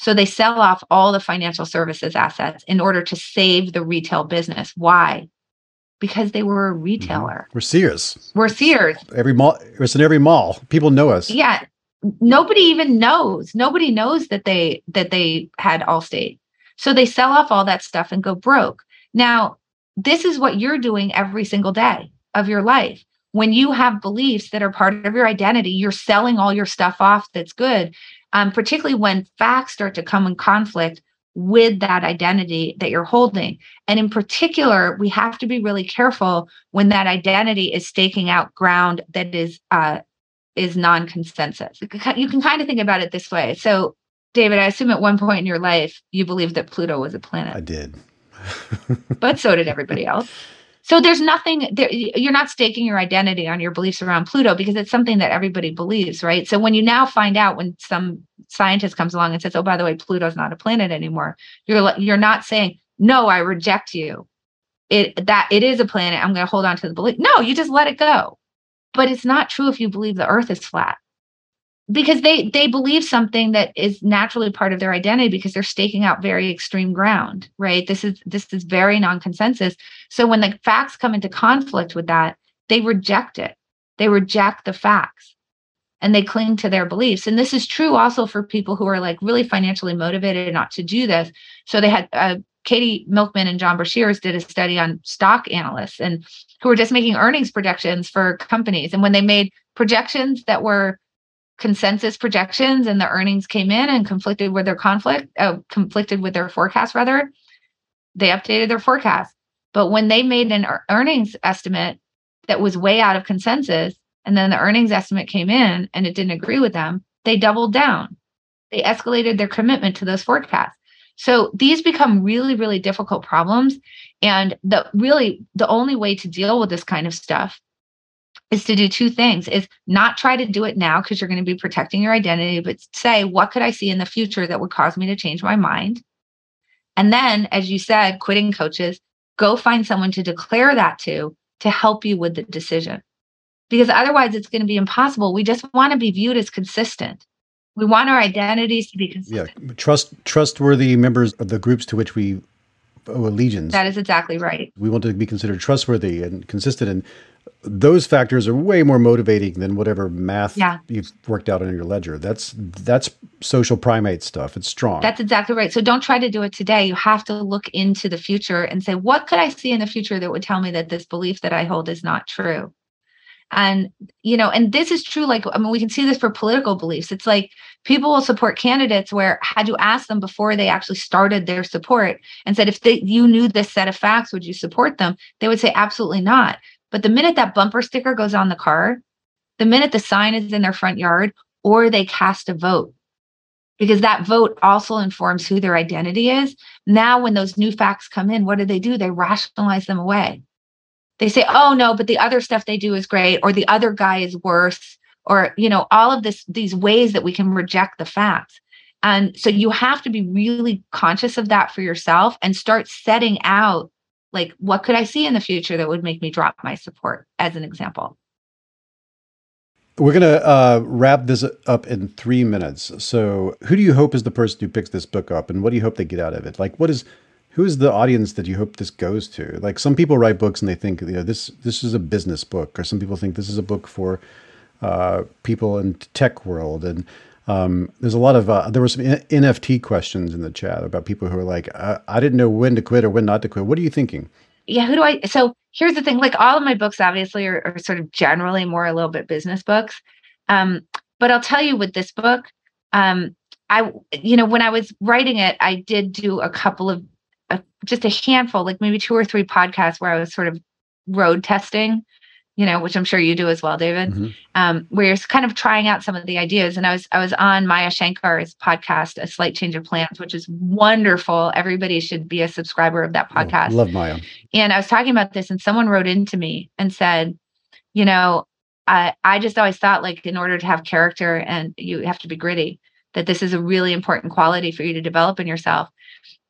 So they sell off all the financial services assets in order to save the retail business. Why? Because they were a mm-hmm. retailer. We're Sears. We're Sears. Every mall, it's in every mall. People know us. Yeah. Nobody even knows. Nobody knows that they that they had Allstate. So they sell off all that stuff and go broke. Now, this is what you're doing every single day of your life when you have beliefs that are part of your identity, you're selling all your stuff off that's good um, particularly when facts start to come in conflict with that identity that you're holding. And in particular, we have to be really careful when that identity is staking out ground that is uh, is non-consensus. You can kind of think about it this way. So, David, I assume at one point in your life you believed that Pluto was a planet. I did. but so did everybody else. So there's nothing there, you're not staking your identity on your beliefs around Pluto because it's something that everybody believes, right? So when you now find out when some scientist comes along and says, "Oh, by the way, Pluto's not a planet anymore," you're you're not saying, "No, I reject you." It that it is a planet. I'm going to hold on to the belief. No, you just let it go. But it's not true if you believe the Earth is flat because they they believe something that is naturally part of their identity because they're staking out very extreme ground right? This is this is very non-consensus. So when the facts come into conflict with that they reject it. They reject the facts and they cling to their beliefs. And this is true also for people who are like really financially motivated not to do this. So they had uh, Katy Milkman and john Beshears did a study on stock analysts and who were just making earnings projections for companies. And when they made projections that were consensus projections and the earnings came in and conflicted with their conflict uh, conflicted with their forecast rather they updated their forecast. But when they made an earnings estimate that was way out of consensus and then the earnings estimate came in and it didn't agree with them they doubled down. They escalated their commitment to those forecasts. So these become really really difficult problems and the really the only way to deal with this kind of stuff is to do two things is not try to do it now because you're going to be protecting your identity but say what could i see in the future that would cause me to change my mind? And then as you said quitting coaches go find someone to declare that to to help you with the decision. Because otherwise it's going to be impossible. We just want to be viewed as consistent. We want our identities to be consistent. yeah trust trustworthy members of the groups to which we owe allegiance. That is exactly right. We want to be considered trustworthy and consistent and those factors are way more motivating than whatever math yeah. you've worked out on your ledger. That's that's social primate stuff. It's strong. That's exactly right. So don't try to do it today. You have to look into the future and say, what could I see in the future that would tell me that this belief that I hold is not true? And you know, and this is true. Like, I mean, we can see this for political beliefs. It's like people will support candidates where had you asked them before they actually started their support and said, if they, you knew this set of facts, would you support them? They would say, absolutely not but the minute that bumper sticker goes on the car, the minute the sign is in their front yard, or they cast a vote, because that vote also informs who their identity is. Now, when those new facts come in, what do they do? They rationalize them away. They say, oh, no, but the other stuff they do is great, or the other guy is worse, or, you know, all of this, these ways that we can reject the facts. And so you have to be really conscious of that for yourself and start setting out Like, what could I see in the future that would make me drop my support, as an example? We're going to uh, wrap this up in three minutes. So, who do you hope is the person who picks this book up, and what do you hope they get out of it? Like, what is who is the audience that you hope this goes to? Like, some people write books and they think, you know, this this is a business book, or some people think this is a book for uh, people in tech world, and um, there's a lot of uh, there were some NFT questions in the chat about people who are like, I, I didn't know when to quit or when not to quit. What are you thinking? Yeah, who do I? So here's the thing: like all of my books, obviously, are, are sort of generally more a little bit business books. Um, but I'll tell you, with this book, um, I, you know, when I was writing it, I did do a couple of, uh, just a handful, like maybe two or three podcasts where I was sort of road testing you know, which I'm sure you do as well, David, mm-hmm. um, where you're kind of trying out some of the ideas. And I was I was on Maya Shankar's podcast, A Slight Change of Plans, which is wonderful. Everybody should be a subscriber of that podcast. Oh, love Maya. And I was talking about this, and someone wrote into me and said, you know, I I just always thought like in order to have character and you have to be gritty, that this is a really important quality for you to develop in yourself.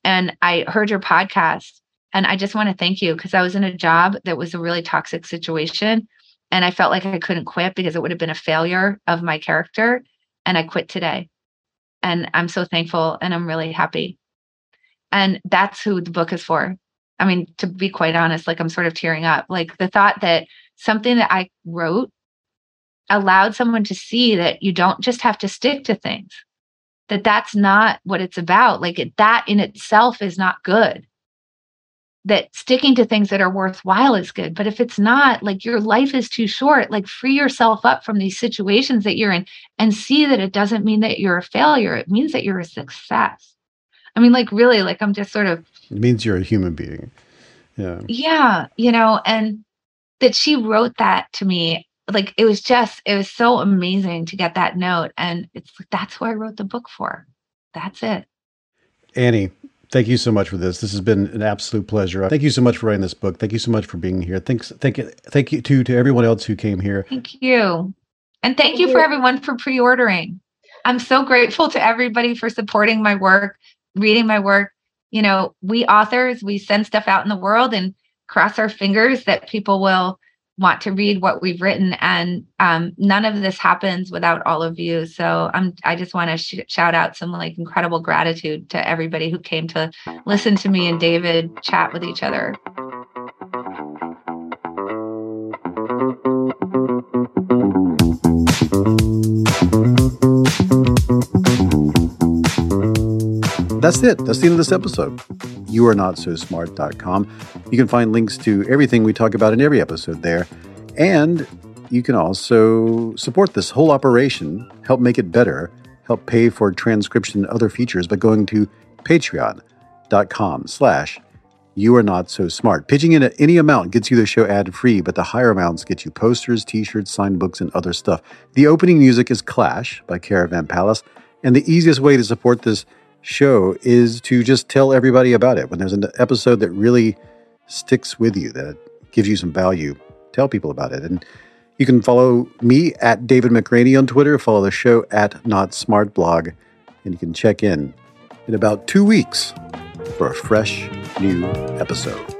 And I heard your podcast and I just want to thank you because I was in a job that was a really toxic situation. And I felt like I couldn't quit because it would have been a failure of my character. And I quit today. And I'm so thankful and I'm really happy. And that's who the book is for. I mean, to be quite honest, like I'm sort of tearing up. Like the thought that something that I wrote allowed someone to see that you don't just have to stick to things, that that's not what it's about. Like it, that in itself is not good that sticking to things that are worthwhile is good. But if it's not, like your life is too short, like free yourself up from these situations that you're in and see that it doesn't mean that you're a failure. It means that you're a success. I mean, like, really, like, I'm just sort of. It means you're a human being. Yeah. Yeah. You know, and that she wrote that to me. Like, it was just, it was so amazing to get that note. And it's like, that's who I wrote the book for. That's it. Annie, Thank you so much for this. This has been an absolute pleasure. Thank you so much for writing this book. Thank you so much for being here. Thanks, thank you, thank you to to everyone else who came here. Thank you, and thank, thank you, you for everyone for pre-ordering. I'm so grateful to everybody for supporting my work, reading my work. You know, we authors, we send stuff out in the world and cross our fingers that people will want to read what we've written and um, none of this happens without all of you so i'm i just want to sh- shout out some like incredible gratitude to everybody who came to listen to me and david chat with each other That's it. That's the end of this episode. You are not so smart.com. You can find links to everything we talk about in every episode there. And you can also support this whole operation, help make it better, help pay for transcription and other features by going to patreon.com slash you are not so smart. Pitching in at any amount gets you the show ad free, but the higher amounts get you posters, t shirts, signed books, and other stuff. The opening music is Clash by Caravan Palace, and the easiest way to support this show is to just tell everybody about it. When there's an episode that really sticks with you, that gives you some value, tell people about it. And you can follow me at David McRaney on Twitter, follow the show at Not Smart Blog, and you can check in in about two weeks for a fresh new episode.